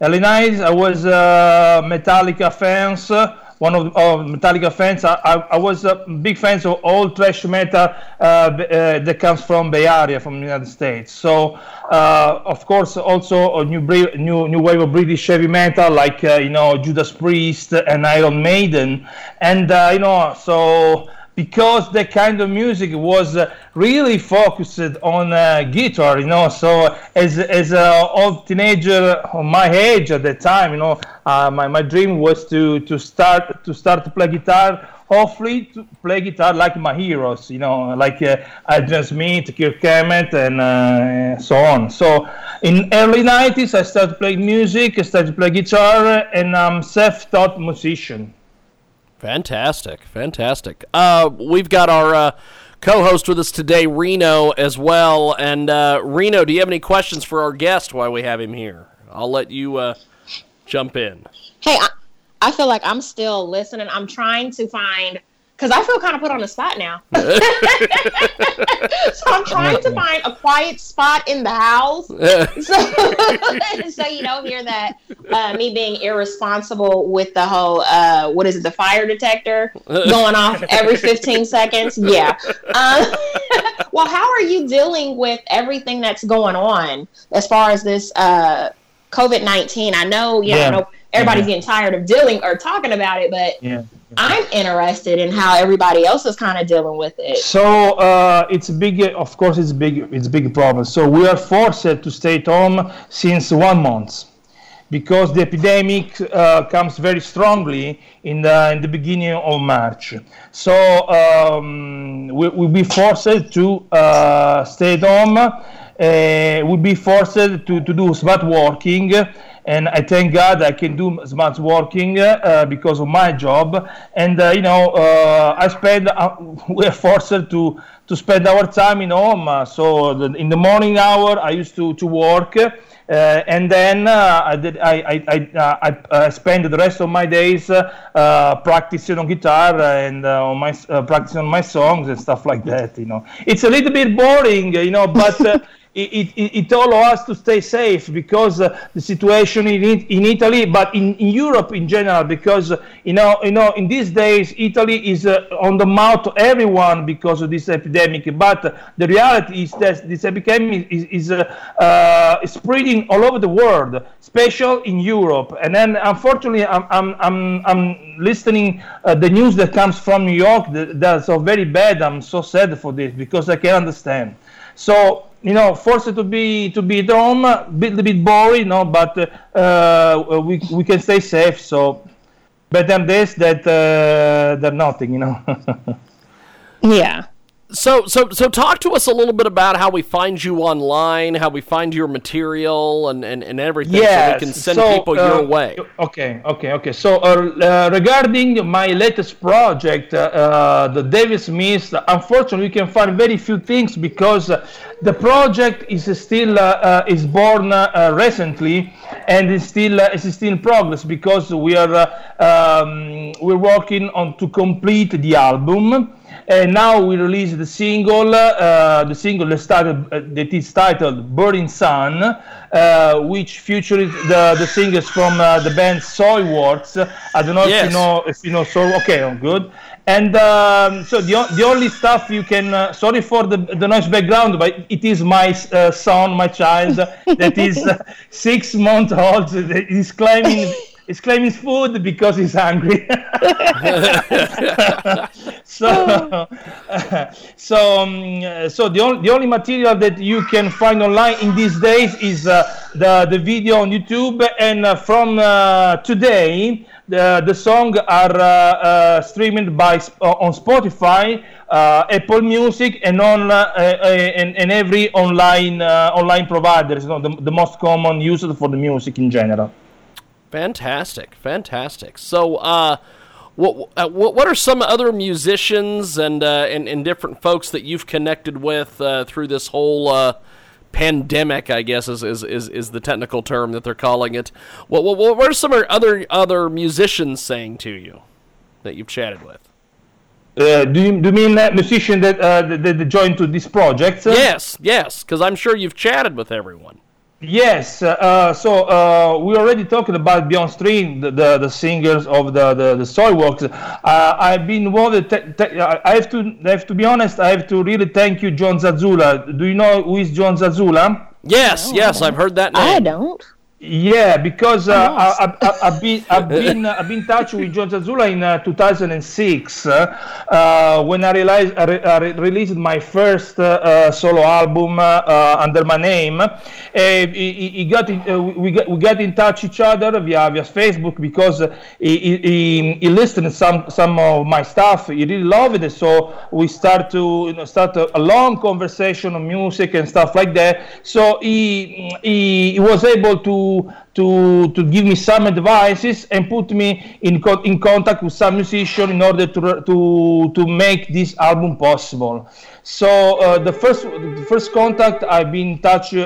Early 90s, I was uh, Metallica fans, uh, one of, of Metallica fans. I, I, I was a big fan of all thrash metal uh, uh, that comes from Bay Area, from the United States. So, uh, of course, also a new, new new wave of British heavy metal, like uh, you know Judas Priest and Iron Maiden, and uh, you know so because that kind of music was uh, really focused on uh, guitar, you know. So as as a old teenager my age at that time, you know, uh, my, my dream was to to start to start to play guitar. Hopefully, to play guitar like my heroes, you know, like uh, Adrian Smith, Kirk Hammett, and uh, so on. So, in early '90s, I started playing music, I started to play guitar, and I'm self-taught musician. Fantastic, fantastic. Uh, we've got our uh, co-host with us today, Reno, as well. And uh, Reno, do you have any questions for our guest while we have him here? I'll let you uh, jump in. Hey, I, I feel like I'm still listening. I'm trying to find because I feel kind of put on the spot now. so I'm trying to find a quiet spot in the house, so, so you don't hear that uh, me being irresponsible with the whole uh, what is it, the fire detector going off every 15 seconds. Yeah. Um, well, how are you dealing with everything that's going on as far as this uh, COVID 19? I know, you Yeah. know, everybody's Yeah. getting tired of dealing or talking about it, but Yeah. I'm interested in how everybody else is kind of dealing with it. So uh, it's a big, of course, it's big. It's big problem. So we are forced to stay at home since one month, because the epidemic uh, comes very strongly in the in the beginning of March. So um, we will be forced to uh, stay at home. Uh, we'll be forced to, to do smart working and I thank God I can do smart working uh, because of my job. And uh, you know, uh, I spend uh, we're forced to to spend our time in home. So the, in the morning hour, I used to to work. Uh, and then uh, I did. I I I, I spend the rest of my days practicing on guitar and on my practicing on my songs and stuff like that. You know, it's a little bit boring, you know, but. It, it, it allows us to stay safe because uh, the situation in, in Italy, but in, in Europe in general, because uh, you know, you know, in these days Italy is uh, on the mouth of everyone because of this epidemic. But uh, the reality is that this epidemic is, is uh, spreading all over the world, especially in Europe. And then, unfortunately, I'm I'm I'm, I'm listening the news that comes from New York. That, that's so very bad. I'm so sad for this because I can understand. So you know, forced to be to be at home, a a bit boring, you know, but uh, uh, we we can stay safe. So better this that uh, than nothing, you know. Yeah. So, so, so, talk to us a little bit about how we find you online, how we find your material, and and, and everything, so we can send so, people uh, your way. Okay, okay, okay. So uh, uh, regarding my latest project, uh, uh, the Devil's Mist, unfortunately, you can find very few things because uh, the project is still is born uh, recently and is still uh, is still in progress because we are uh, um, we're working on to complete the album and now we release the single uh, the single that started uh, that is titled burning sun uh, which features the the singers from uh, the band soilworks. I don't know if you know if you know so okay oh, good. And um, so the, the only stuff you can uh, sorry for the, the noise background but it is my uh, son my child that is uh, six months old he's claiming he's claiming food because he's hungry. So so um, uh, so the only the only material that you can find online in these days is uh, the the video on YouTube and uh, from uh, today the the song are uh, uh, streamed by uh, on Spotify uh, Apple Music and on uh, uh, and, and every online uh, online provider. You know, the, the most common used for the music in general Fantastic, fantastic. So, uh, what uh, what what are some other musicians and uh, and, and different folks that you've connected with uh, through this whole uh, pandemic? I guess is, is is is the technical term that they're calling it. What what, what are some other other musicians saying to you that you've chatted with? uh, do, you, do you mean uh, musician that, uh, that, that joined to this project Yes, yes, because I'm sure you've chatted with everyone. Yes, uh, uh, so uh, we already talked about Björn Strid, the, the, the singers of the the, the Soilworks. Uh, I've been involved. Te- te- I have to I have to be honest. I have to really thank you, Jon Zazula. Do you know who is Jon Zazula? Yes, yes, I've heard that name. I don't. Yeah, because uh. I, I, I've been I've been uh, I've been in touch with Jon Zazula in uh, 2006 uh, uh, when I realized I, re- I re- released my first uh, solo album under my name. Uh, he, he- got in, uh, we got we got in touch each other via via Facebook because he, he, he, he listened to some some of my stuff. He really loved it, so we start to you know, start a, a long conversation on music and stuff like that. So he he, he was able to to to give me some advices and put me in co- in contact with some musician in order to to to make this album possible. So uh, the first the first contact I've been in touch uh,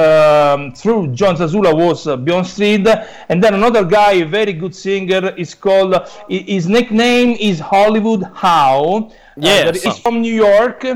um, through Jon Zazula was uh, Björn Strid, and then another guy, a very good singer, is called his nickname is Hollywood How. Yes. he's from New York.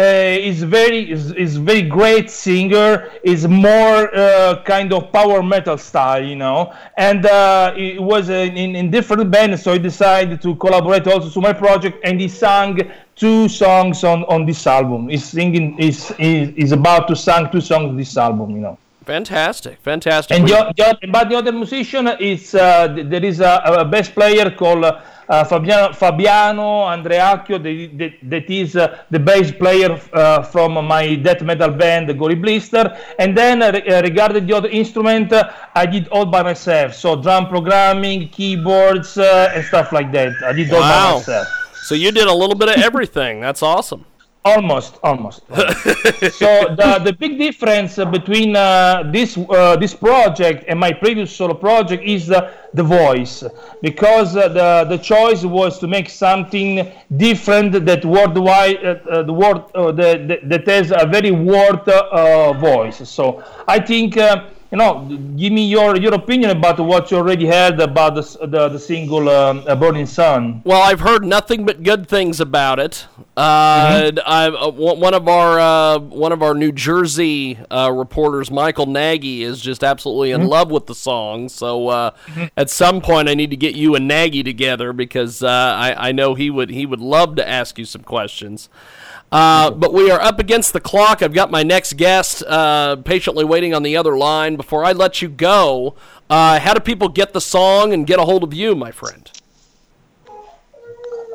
Uh, is very is, is very great singer. Is more uh, kind of power metal style, you know. And uh, it was in in different bands, so he decided to collaborate also to my project, and he sang two songs on on this album. He's singing. He's he's about to sing two songs on this album, you know. Fantastic, fantastic. And the, the, but the other musician is uh, there is a, a bass player called uh, Fabiano, Fabiano Andreacchio that, is uh, the bass player uh, from my death metal band Gory Blister. And then uh, uh, regarding the other instrument, uh, I did all by myself. So drum programming, keyboards, uh, and stuff like that. I did all by myself. so you did a little bit of everything. That's awesome. Almost, almost. so the the big difference between uh, this uh, this project and my previous solo project is uh, the voice, because uh, the the choice was to make something different that worldwide uh, uh, the word uh, the, the, that has a very word uh, voice. So I think. You know, give me your, your opinion about what you already heard about the the, the single um, "Burning Sun." Well, I've heard nothing but good things about it. Uh, I, uh, one one of our uh, one of our New Jersey uh, reporters, Michael Nagy, is just absolutely in love with the song. So uh, at some point, I need to get you and Nagy together because uh, I, I know he would he would love to ask you some questions. Uh, but we are up against the clock. I've got my next guest uh, patiently waiting on the other line. Before I let you go, uh, how do people get the song and get a hold of you, my friend?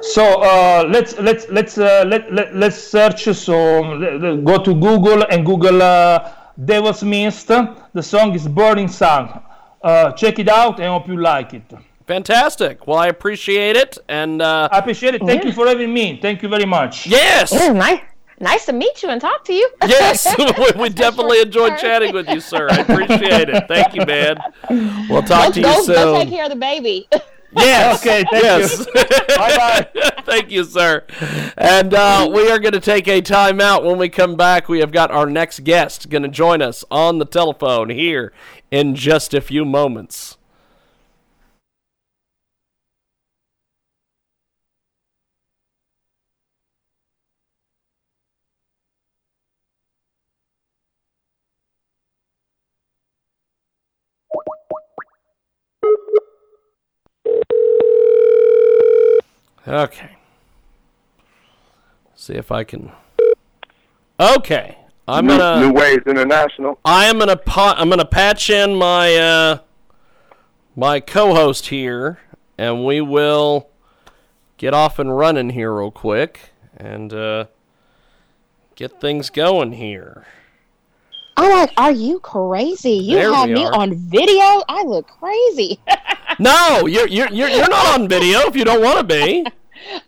So uh, let's let's let's uh, let, let let's search. So go to Google and Google "Devil's Mist." The song is "Burning Sun." Check it out and hope you like it. Fantastic. Well, I appreciate it, and uh, I appreciate it. Thank you for having me. Thank you very much. yes, It is nice. Nice to meet you and talk to you. yes, we, we definitely enjoyed chatting with you, sir. I appreciate it. Thank you, man. We'll talk to go, you go take soon. care of the baby. Yes. Okay, thank yes. you. bye bye. Thank you, sir. And uh, we are going to take a timeout. When we come back, we have got our next guest going to join us on the telephone here in just a few moments. Okay. See if I can. Okay, I'm New, gonna. New Ways International. I am gonna. Pa- I'm gonna patch in my uh, my co-host here, and we will get off and running here real quick and uh, get things going here. I'm like, are you crazy? You There have me are. on video. I look crazy. No, you're you're you're, you're not on video if you don't want to be.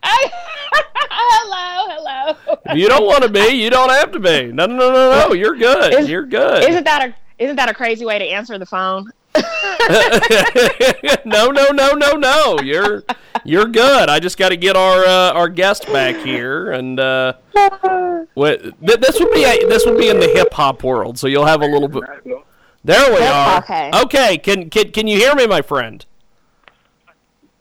I- hello, hello. If you don't want to be, you don't have to be. No, no, no, no, no. You're good. Is- you're good. Isn't that a isn't that a crazy way to answer the phone? no, no, no, no, no. You're you're good. I just got to get our uh, our guest back here, and uh, what, th- this would be a, this would be in the hip hop world, so you'll have a little bit. There we are. Okay. Okay. Can can can you hear me, my friend?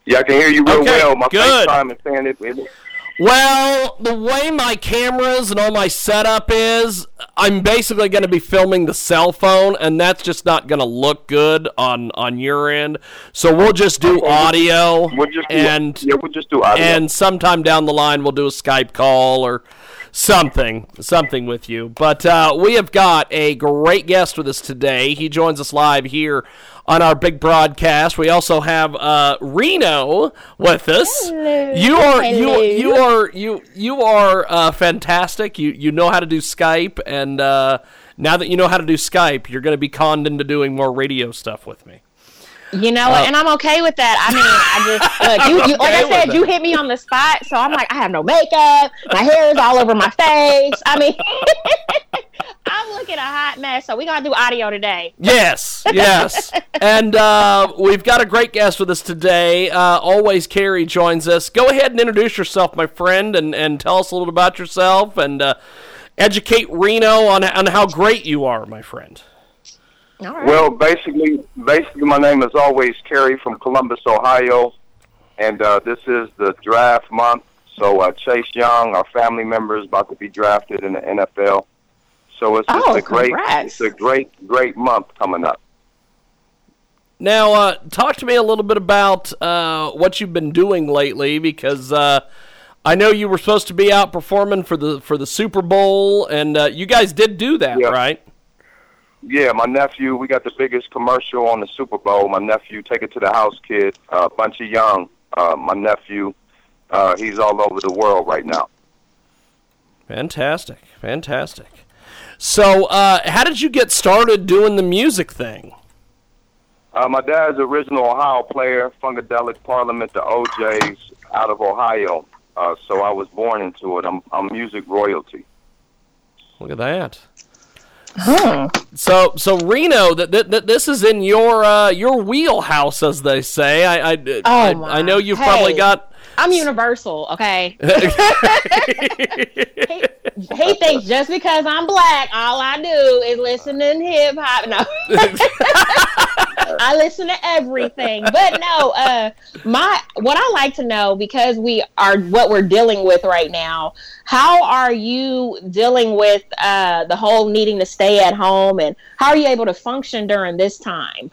Yeah, I can hear you real Okay, well. My good. FaceTime is saying it. it Well, the way my cameras and all my setup is, I'm basically going to be filming the cell phone, and that's just not going to look good on on your end. So we'll just do audio, we'll just do, and yeah, we'll just do audio. and sometime down the line we'll do a Skype call or something, something with you. But uh, we have got a great guest with us today. He joins us live here on our big broadcast. We also have uh, Reno with us. You are you Hello. you are you you are uh, fantastic. You you know how to do Skype, and uh, now that you know how to do Skype, you're going to be conned into doing more radio stuff with me. You know, what? and I'm okay with that. I mean, I just look, you, you, like Uh, I said, you hit me on the spot, so I'm like, I have no makeup, my hair is all over my face. I mean, I'm looking a hot mess. So we gotta do audio today. Yes, yes. and uh, we've got a great guest with us today. Uh, always Carey joins us. Go ahead and introduce yourself, my friend, and, and tell us a little about yourself and uh, educate Reno on, on how great you are, my friend. All right. well, basically, basically, my name is always Carey from Columbus, Ohio, and uh, this is the draft month. So uh, Chase Young, our family member, is about to be drafted in the NFL. So it's just Oh, a great, congrats. it's a great, great month coming up. Now, uh, talk to me a little bit about uh, what you've been doing lately, because uh, I know you were supposed to be out performing for the for the Super Bowl, and uh, you guys did do that, Yeah. right? Yeah, my nephew, we got the biggest commercial on the Super Bowl. My nephew, Take It to the House Kid, uh, Bunchy Young, uh, my nephew, uh, he's all over the world right now. Fantastic, fantastic. So, uh, how did you get started doing the music thing? Uh, my dad's original Ohio player, Funkadelic Parliament, the O'Jays, out of Ohio. Uh, so I was born into it. I'm, I'm music royalty. Look at that. So, so Reno, that th- th- this is in your uh, your wheelhouse, as they say. I I, Oh, I. I know you've probably got. I'm universal, okay? he, he thinks just because I'm black, all I do is listen to hip hop. No, I listen to everything. But no, uh, my what I like to know because we are what we're dealing with right now. How are you dealing with uh, the whole needing to stay at home, and how are you able to function during this time?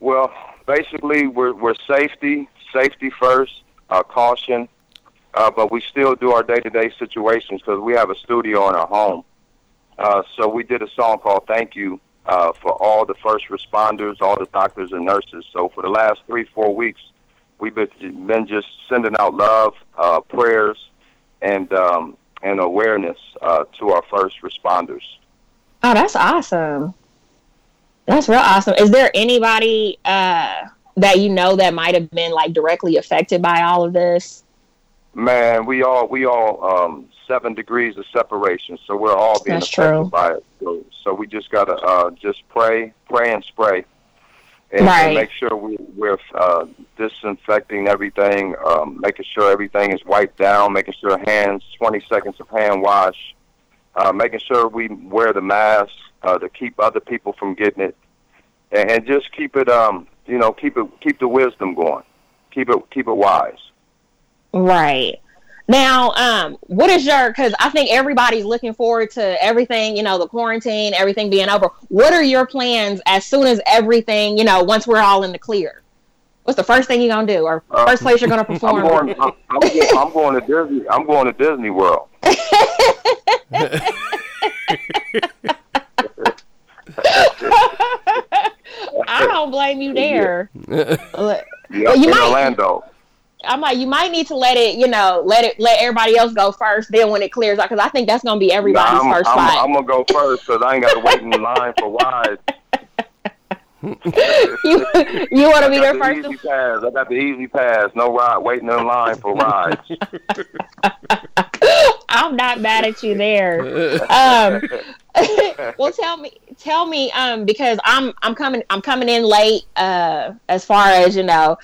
Well, basically, we're, we're safety, safety first, uh, caution, uh, but we still do our day-to-day situations because we have a studio in our home. Uh, so we did a song called "Thank You" uh, for all the first responders, all the doctors and nurses. So for the last three, four weeks, we've been, been just sending out love, uh, prayers, and um, and awareness uh, to our first responders. Oh, that's awesome. That's real awesome. Is there anybody uh, that you know that might have been like directly affected by all of this? Man, we all we all um, seven degrees of separation, so we're all being That's affected true. by it. So, so we just gotta uh, just pray, pray and spray, and, Right. and make sure we, we're uh, disinfecting everything, um, making sure everything is wiped down, making sure hands, 20 seconds of hand wash, uh, making sure we wear the mask uh, to keep other people from getting it, and, and just keep it, um, you know, keep it, keep the wisdom going, keep it, keep it wise. Right. Now, um, what is your? Because I think everybody's looking forward to everything. You know, the quarantine, everything being over. What are your plans as soon as everything? You know, once we're all in the clear. What's the first thing you're gonna do, or Uh, first place you're gonna I'm perform? going, I'm, I'm, going, I'm going to Disney. I'm going to Disney World. I don't blame you there. Look, Yeah, you in might- Orlando. I'm like, you might need to let it, you know, let it, let everybody else go first. Then when it clears out, because I think that's gonna be everybody's Nah, I'm, 1st I'm, spot. I'm gonna go first because I ain't got to wait in line for rides. you, you want to be there first? easy pass. I got the easy pass. No ride. Waiting in line for rides. I'm not mad at you there. Um, well, tell me, tell me, um, because I'm I'm coming I'm coming in late. Uh, as far as you know,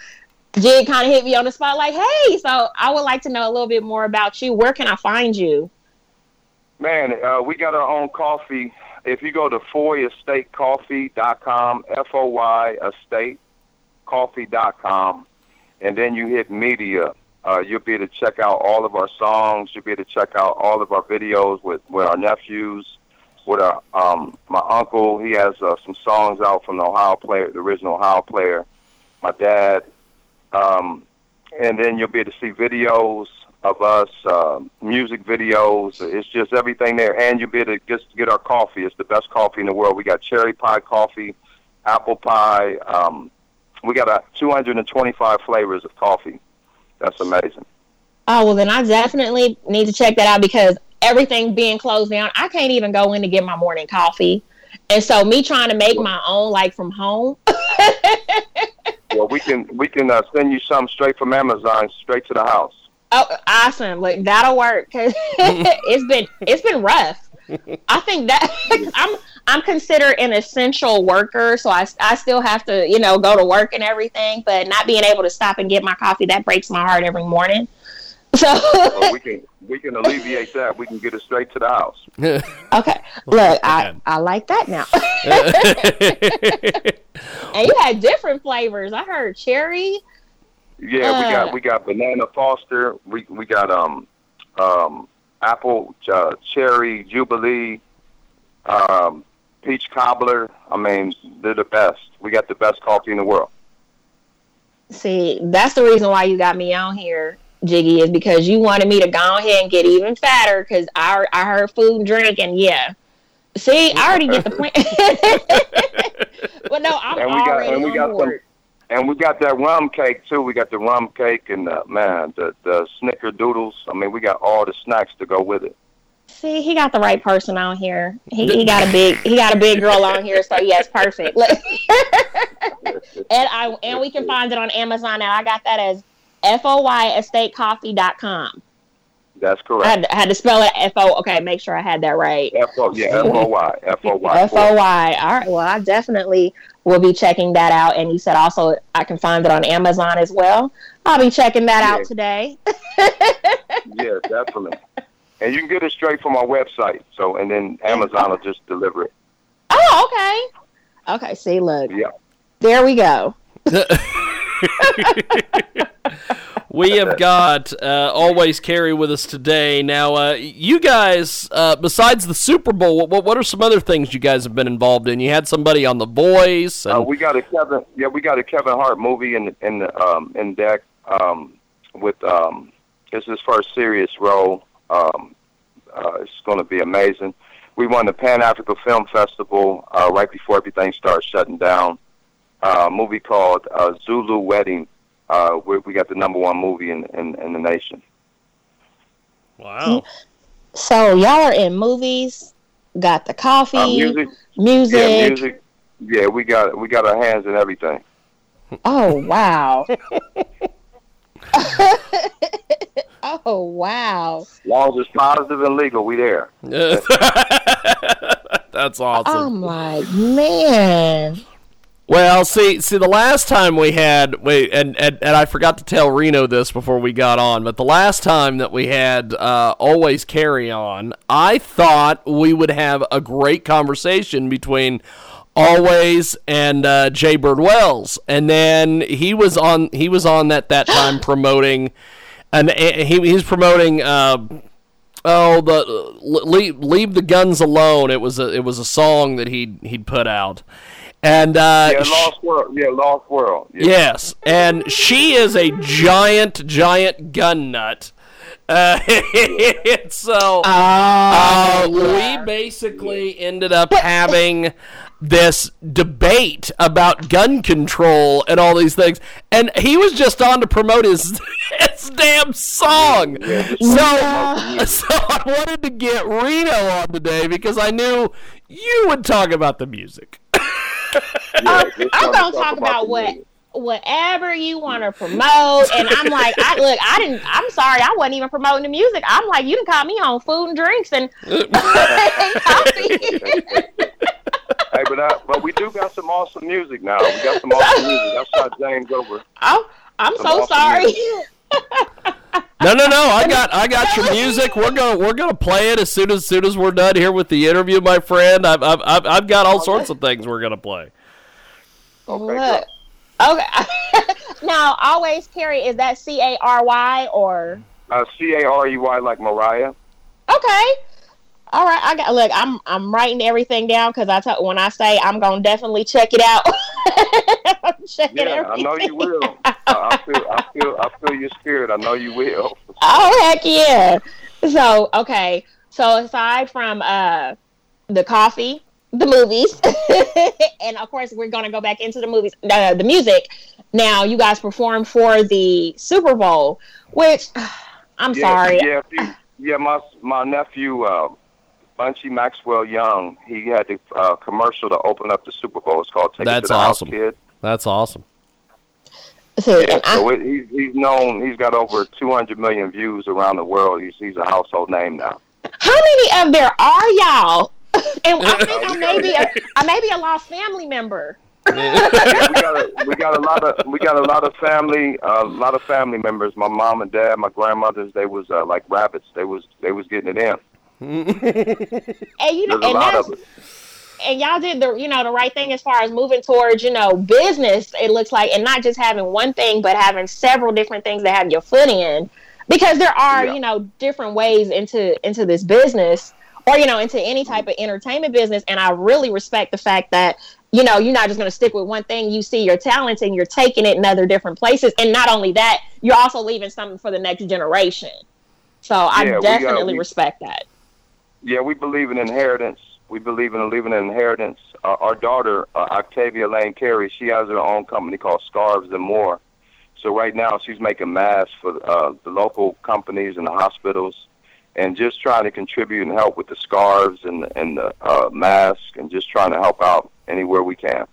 Jig kind of hit me on the spot, like, hey, so I would like to know a little bit more about you. Where can I find you? Man, uh, we got our own coffee. If you go to foyestatecoffee.com, F-O-Y estatecoffee.com, and then you hit media, uh, you'll be able to check out all of our songs. You'll be able to check out all of our videos with, with our nephews, with our, um, my uncle. He has uh, some songs out from the Ohio player, the original Ohio player, my dad. Um, and then you'll be able to see videos of us, uh, music videos. It's just everything there, and you'll be able to just get our coffee. It's the best coffee in the world. We got cherry pie coffee, apple pie. Um, we got uh, 225 flavors of coffee. That's amazing. Oh well, then I definitely need to check that out because everything being closed down, I can't even go in to get my morning coffee. And so me trying to make my own like from home. Well, we can we can uh, send you some straight from Amazon, straight to the house. Oh, awesome! Like that'll work because it's been it's been rough. I think that I'm I'm considered an essential worker, so I, I still have to you know go to work and everything, but not being able to stop and get my coffee that breaks my heart every morning. So Well, we can we can alleviate that. We can get it straight to the house. okay, look, I I like that now. and you had different flavors. I heard cherry. Yeah, we Uh. got we got banana Foster. We we got um um apple uh, cherry jubilee, um peach cobbler. I mean, they're the best. We got the best coffee in the world. See, that's the reason why you got me on here, Jiggy, is because you wanted me to go ahead and get even fatter because I, I heard food and drink, and yeah. See, I already get the point. but no, I'm And we got- already and we got some-. And we got that rum cake too. We got the rum cake and uh, man, the the snickerdoodles. I mean, we got all the snacks to go with it. See, he got the right person on here. He, he got a big he got a big girl on here, so yes, perfect. And I and we can find it on Amazon now. I got that as F O Y estatecoffee.com. That's I correct. had, I had to spell it F O. Okay, make sure I had that right. F O yeah F O Y F O Y. F O Y. All right. Well, I definitely will be checking that out. And you said also I can find it on Amazon as well. I'll be checking that Yeah. out today. Yeah, definitely. And you can get it straight from our website. So and then Amazon will just deliver it. Oh, okay. Okay. See, look, Yeah. there we go. we have got uh, always Carey with us today. Now, uh, you guys, uh, besides the Super Bowl, what, what are some other things you guys have been involved in? You had somebody on The Voice, and Uh, we got a Kevin. Yeah, we got a Kevin Hart movie in in um, in deck um, with um, it's his first serious role. Um, uh, it's going to be amazing. We won the Pan Africa Film Festival uh, right before everything started shutting down. Uh, a movie called uh, Zulu Wedding. Uh, where we got the number one movie in, in, in the nation. wow, So y'all are in movies, got the coffee, Uh, music, music. yeah, music. Yeah, we got we got our hands in everything. Oh wow. oh wow. As long as it's positive and legal, we there. that's awesome. I'm like, man. Well, see, see, the last time we had, we and, and and I forgot to tell Reno this before we got on, but the last time that we had uh, always Carey on, I thought we would have a great conversation between always and uh, Jay Bird Wells, and then he was on he was on at that time promoting, and he he's promoting. Uh, Oh, the leave, leave the guns alone. It was a it was a song that he he'd put out, and uh, Yeah, Lost World. Yeah, Lost World. Yeah. Yes, and she is a giant, giant gun nut. Uh, so uh, we basically ended up having this debate about gun control and all these things, and he was just on to promote his his damn song. So, so I wanted to get Reno on today because I knew you would talk about the music. I'm, I'm gonna talk about what whatever you want to promote and i'm like i look i didn't i'm sorry i wasn't even promoting the music i'm like you can call me on food and drinks and, and coffee Hey, but uh, but we do got some awesome music now. We got some awesome music. That's why James over. oh, i'm Some so awesome sorry music. No, no, no! I got, I got your music. We're gonna, we're gonna play it as soon as, soon as we're done here with the interview, my friend. I've, I've, I've, I've got all sorts of things we're gonna play. Look. okay now always Carey is that c-a-r-y or Uh, C A R E Y like Mariah. okay all right i got look i'm i'm writing everything down because i tell when i say i'm gonna definitely check it out I'm checking Yeah, I know you will. I, I feel, I feel, I feel your spirit. I know you will. Oh heck yeah! So okay, so aside from uh the coffee, the movies, and of course we're gonna go back into the movies, uh, the music. Now you guys performed for the Super Bowl, which I'm yeah, sorry. Yeah, you, yeah. My my nephew, uh, Bunchy Maxwell Young, he had the uh, commercial to open up the Super Bowl. It's called "Take It to the awesome. House, Kid." That's awesome. See, Yeah, and I- so it, he's he's known. He's got over 200 million views around the world. He's he's a household name now. how many of there are y'all? and I think I may be a, I may be a lost family member. yeah, we got a, we got a lot of we got a lot of family uh, a lot of family members. My mom and dad, my grandmothers, they was uh, like rabbits. They was they was getting it in. And you know, There's a and lot that's of it. And y'all did the you know the right thing as far as moving towards you know business it looks like and not just having one thing but having several different things that have your foot in. Because there are Yeah. you know different ways into into this business or you know into any type of entertainment business. And i really respect the fact that you know you're not just going to stick with one thing. You see your talent and you're taking it in other different places. And not only that you're also leaving something for the next generation. So i Yeah, we, uh, definitely we- respect that. Yeah, we believe in inheritance. We believe in leaving an inheritance. Uh, our daughter, uh, Octavia Lane Carey, she has her own company called Scarves and More. So right now she's making masks for uh, the local companies and the hospitals, and just trying to contribute and help with the scarves and and the uh, mask, and just trying to help out anywhere we can.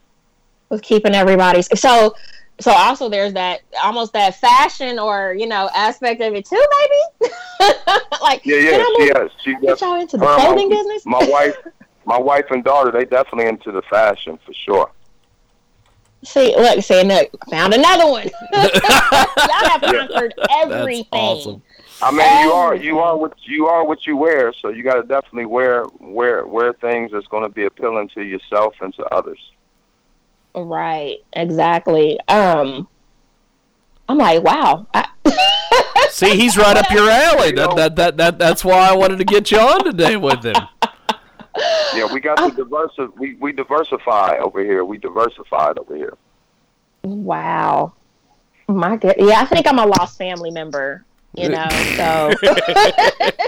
with keeping everybody's so so also there's that almost that fashion or you know aspect of it too maybe like Yeah, yeah, she has. She get y'all into the my- clothing business My wife, my wife and daughter, they definitely into the fashion for sure. see look see look found another one y'all have conquered everything. That's everything awesome. I mean, you are you are what you are what you wear, so you got to definitely wear wear wear things that's going to be appealing to yourself and to others. right exactly um i'm like wow I, See, he's right up your alley. That, that, that, that, that's why I wanted to get you on today with him. Yeah, we got to diversi- we we diversify over here. We diversified over here. wow my god yeah i think i'm a lost family member you know so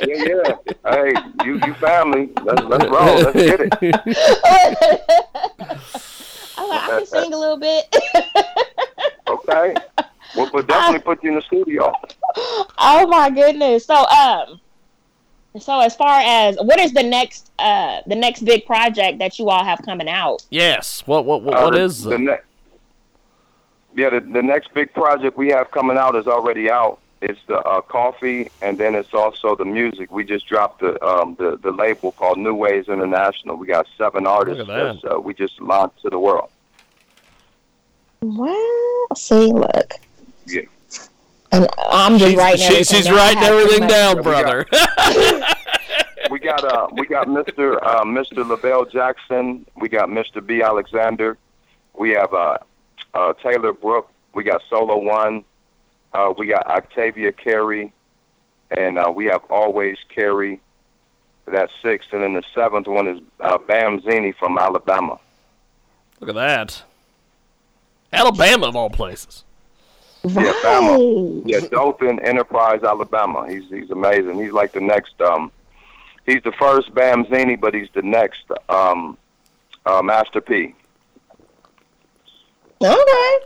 Yeah, yeah. hey, you you family. Let's let's roll. Let's get it. I'm like, I can sing a little bit. Okay. We'll, we'll definitely put you in the studio. oh my goodness. So um so as far as what is the next uh the next big project that you all have coming out? Yes. What, what, what, Uh, what the- is the next? Yeah, the, the next big project we have coming out is already out. It's the uh, coffee, and then it's also the music. We just dropped the um, the the label called New Ways International. We got seven artists Look at that. that uh, we just launched to the world. Wow! see, look. Yeah. And I'm just She's, writing she- everything she's down. Writing everything down, brother. we got uh we got Mr. Uh, Mr. Lavelle Jackson. We got Mr. B. Alexander. We have uh, uh, Taylor Brook. We got Solo One. Uh, we got Octavia Carey, and uh, we have Always Carey. That's six, and then the seventh one is uh, Bam Zini from Alabama. Look at that. Alabama, of all places. Yeah, Bama. Yeah, Dothan Enterprise, Alabama. He's he's amazing. He's like the next. Um, he's the first Bam Zini, but he's the next um, uh, Master P. Okay.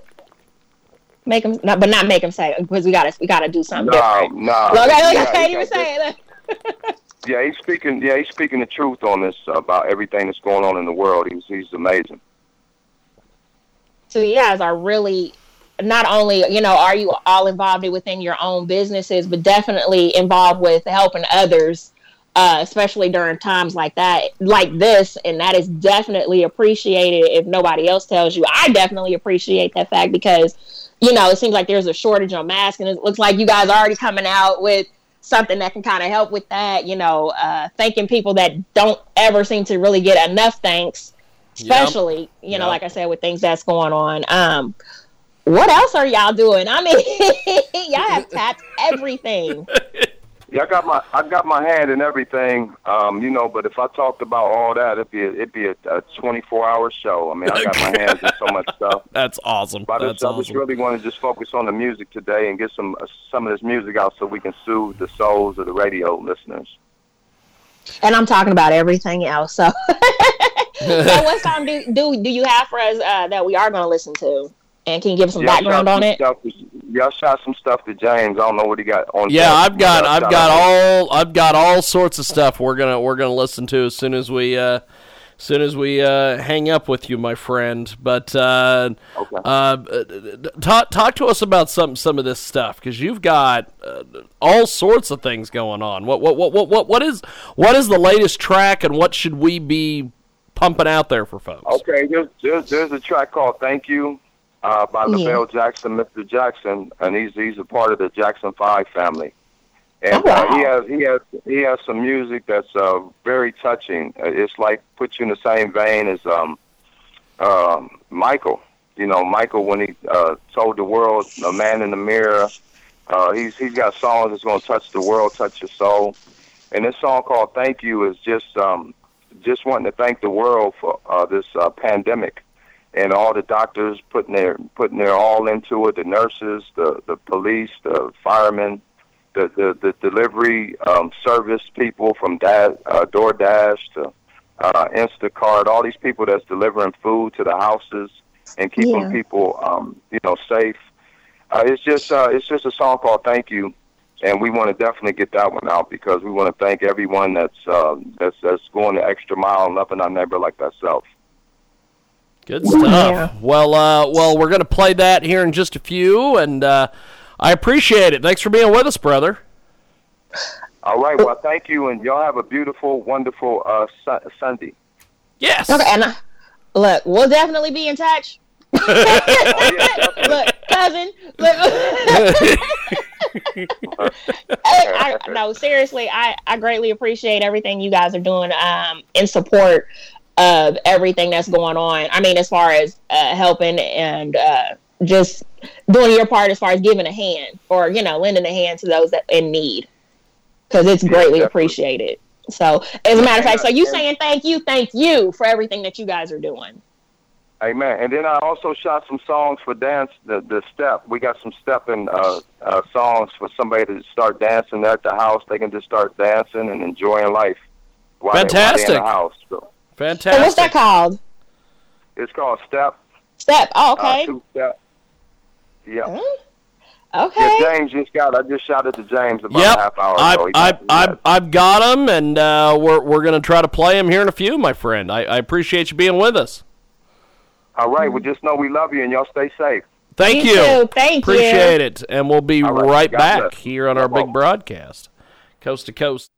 Make him, no, but not make him say because we gotta we gotta do something No, different. no. Look, I, look, Yeah, I can't even say it. Yeah, he's speaking. Yeah, he's speaking the truth on this about everything that's going on in the world. He's he's amazing. So you guys are really not only you know are you all involved within your own businesses, but definitely involved with helping others, uh, especially during times like that, like this, and that is definitely appreciated. If nobody else tells you, I definitely appreciate that fact because you know it seems like there's a shortage on masks, and it looks like you guys are already coming out with something that can kind of help with that. You know, uh, thanking people that don't ever seem to really get enough thanks especially you know Yep. like i said with things that's going on um what else are y'all doing i mean y'all have tapped everything Yeah, I got my I got my hand in everything. Um, you know, but if I talked about all that, it'd be a, it'd be a, a 24 hour show. I mean, I got my hands in so much stuff. That's awesome. But I That's just, I just awesome. really want to just focus on the music today and get some uh, some of this music out so we can soothe the souls of the radio listeners. and i'm talking about everything else so so what song do, do do you have for us uh, that we are going to listen to and can you give us some Y'all background shot on it Stuff, y'all shot some stuff to James. I don't know what he got on. Yeah. I've got Y'all I've got out- all I've got all sorts of stuff we're gonna we're gonna listen to as soon as we uh, as soon as we uh, hang up with you, my friend. But uh, Okay. uh, talk talk to us about some some of this stuff because you've got uh, all sorts of things going on. What what what what what what is what is the latest track and what should we be pumping out there for folks? Okay, there's, there's there's a track called "Thank You" uh, by Yeah. LaBelle Jackson, Mr. Jackson, and he's he's a part of the Jackson Five family. And Oh, wow. uh, he has he has he has some music that's uh, very touching. Uh, It's like puts you in the same vein as um, um, Michael. You know, Michael when he uh, told the world, "A Man in the Mirror." Uh, he's he's got songs that's going to touch the world, touch your soul. And this song called "Thank You" is just um, just wanting to thank the world for uh, this uh, pandemic and all the doctors putting their putting their all into it. The nurses, the the police, the firemen, the the, the delivery um, service people from da- uh, DoorDash to uh, Instacart. All these people that's delivering food to the houses and keeping Yeah. people um, you know safe. Uh, it's just uh, it's just a song called "Thank You." and we want to definitely get that one out because we want to thank everyone that's uh, that's that's going the extra mile and loving our neighbor like thyself. Good stuff. Yeah. Well, uh, well, we're gonna play that here in just a few, and uh, I appreciate it. Thanks for being with us, brother. All right, well, thank you, and y'all have a beautiful, wonderful uh, su- Sunday. Yes. okay and uh, look we'll definitely be in touch look cousin look I, I, no, seriously, I, I greatly appreciate everything you guys are doing um, in support of everything that's going on. I mean, as far as uh, helping and uh, just doing your part as far as giving a hand or, you know, lending a hand to those that in need because it's greatly definitely. appreciated. So, as a matter of fact, so you saying thank you, thank you for everything that you guys are doing. Amen. And then I also shot some songs for dance, the the step. We got some stepping uh, uh, songs for somebody to start dancing at the house. They can just start dancing and enjoying life while, They, while they're in Fantastic. the house. So Fantastic. So, what's that called? it's called Step. Step. Oh, Uh, okay. two step. Yeah. Okay. Yeah, James just got. I just shouted to James about Yep. a half hour I, ago. He I, got- he I, got- I've got him, and uh, we're, we're going to try to play him here in a few, my friend. I, I appreciate you being with us. All right. Well, just know we love you and y'all stay safe. Thank You you. too. Thank you. appreciate it. And we'll be All right. right back bless. here on our No big problem. broadcast, coast to coast.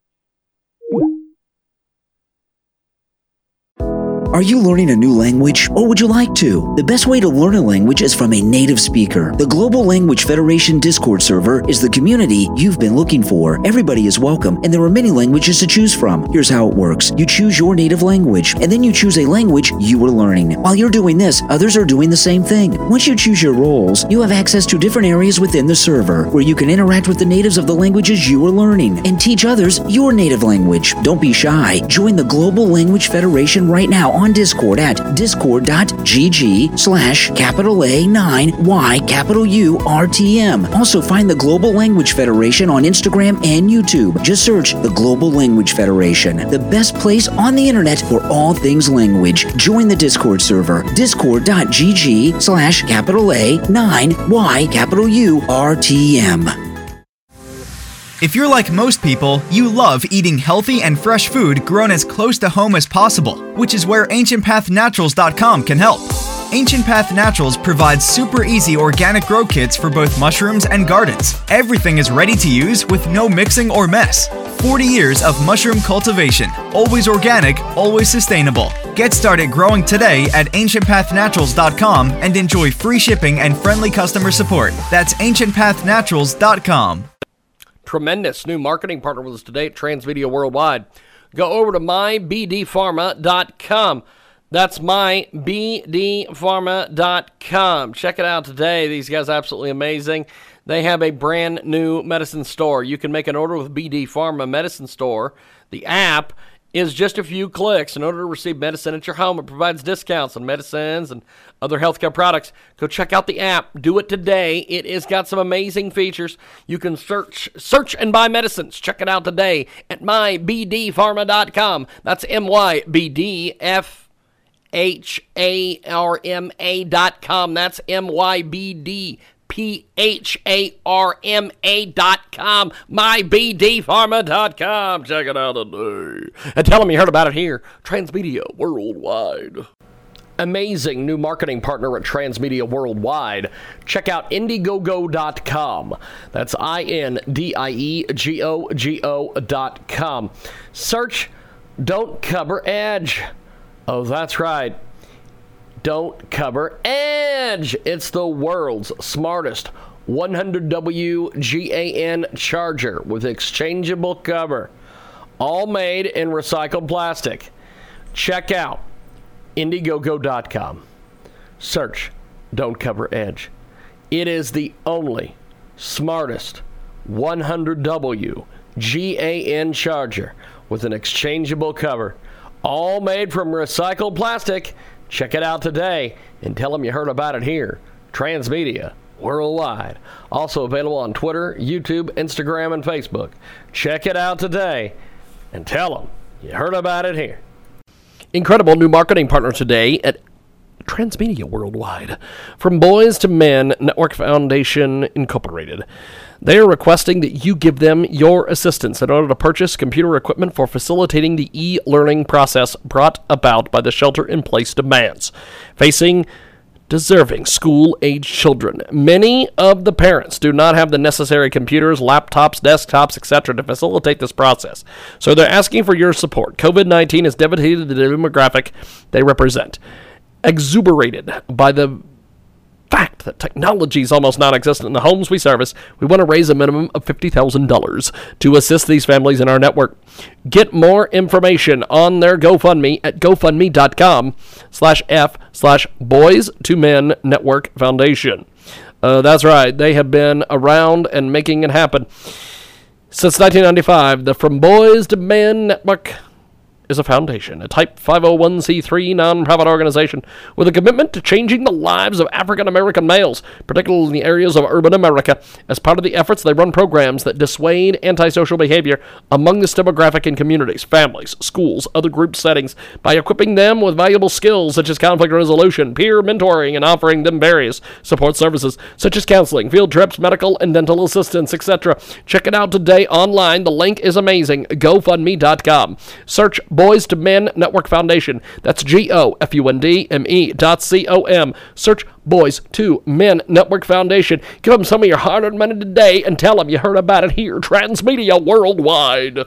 Are you learning a new language or would you like to? The best way to learn a language is from a native speaker. The Global Language Federation Discord server is the community you've been looking for. Everybody is welcome and there are many languages to choose from. Here's how it works. You choose your native language and then you choose a language you are learning. While you're doing this, others are doing the same thing. Once you choose your roles, you have access to different areas within the server where you can interact with the natives of the languages you are learning and teach others your native language. Don't be shy. Join the Global Language Federation right now on Discord at discord.gg slash capital A9 Y capital U R T M. Also find the Global Language Federation on Instagram and YouTube. Just search the Global Language Federation, the best place on the internet for all things language. Join the Discord server, discord.gg slash capital A9 Y capital U R T M. If you're like most people, you love eating healthy and fresh food grown as close to home as possible, which is where AncientPathNaturals.com can help. Ancient Path Naturals provides super easy organic grow kits for both mushrooms and gardens. Everything is ready to use with no mixing or mess. 40 years of mushroom cultivation, always organic, always sustainable. Get started growing today at ancientpathnaturals.com and enjoy free shipping and friendly customer support. That's ancientpathnaturals.com. tremendous new marketing partner with us today at Transmedia Worldwide. Go over to mybdpharma.com. That's mybdpharma.com. Check it out today. These guys are absolutely amazing. They have a brand new medicine store. You can make an order with BD Pharma Medicine Store. The app is just a few clicks in order to receive medicine at your home. It provides discounts on medicines and other healthcare products. Go check out the app. Do it today. It has got some amazing features. You can search search and buy medicines. Check it out today at mybdpharma.com. That's M Y B D F H A R M A dot com. That's M Y B D P H A R M A dot com. Dot com. Check it out today. And tell them you heard about it here. Transmedia Worldwide. Amazing new marketing partner at Transmedia Worldwide. Check out Indiegogo.com. That's I N D I E G O G O.com. Search Don't Cover Edge. Oh, that's right. Don't cover Edge. It's the world's smartest 100W GAN charger with exchangeable cover, all made in recycled plastic. Check out Indiegogo.com. Search Don't Cover Edge. It is the only smartest 100W GAN charger with an exchangeable cover, all made from recycled plastic. Check it out today and tell them you heard about it here. Transmedia worldwide. Also available on Twitter, YouTube, Instagram, and Facebook. Check it out today and tell them you heard about it here. Incredible new marketing partner today at Transmedia Worldwide. From Boys to Men Network Foundation Incorporated. They are requesting that you give them your assistance in order to purchase computer equipment for facilitating the e learning process brought about by the shelter in place demands facing deserving school age children. Many of the parents do not have the necessary computers, laptops, desktops, etc. to facilitate this process. So they're asking for your support. COVID 19 has devastated the demographic they represent. Exuberated by the fact that technology is almost non existent in the homes we service, we want to raise a minimum of $50,000 to assist these families in our network. Get more information on their GoFundMe at gofundme.com slash F slash Boys to Men Network Foundation. Uh, that's right, they have been around and making it happen. Since 1995, the From Boys to Men Network is a foundation, a Type 501c3 nonprofit organization with a commitment to changing the lives of African American males, particularly in the areas of urban America. As part of the efforts, they run programs that dissuade antisocial behavior among this demographic in communities, families, schools, other group settings by equipping them with valuable skills such as conflict resolution, peer mentoring, and offering them various support services such as counseling, field trips, medical and dental assistance, etc. Check it out today online. The link is amazing. GoFundMe.com. Search Boys to Men Network Foundation. That's G O F U N D M E dot C O M. Search Boys to Men Network Foundation. Give them some of your hard earned money today and tell them you heard about it here, Transmedia Worldwide.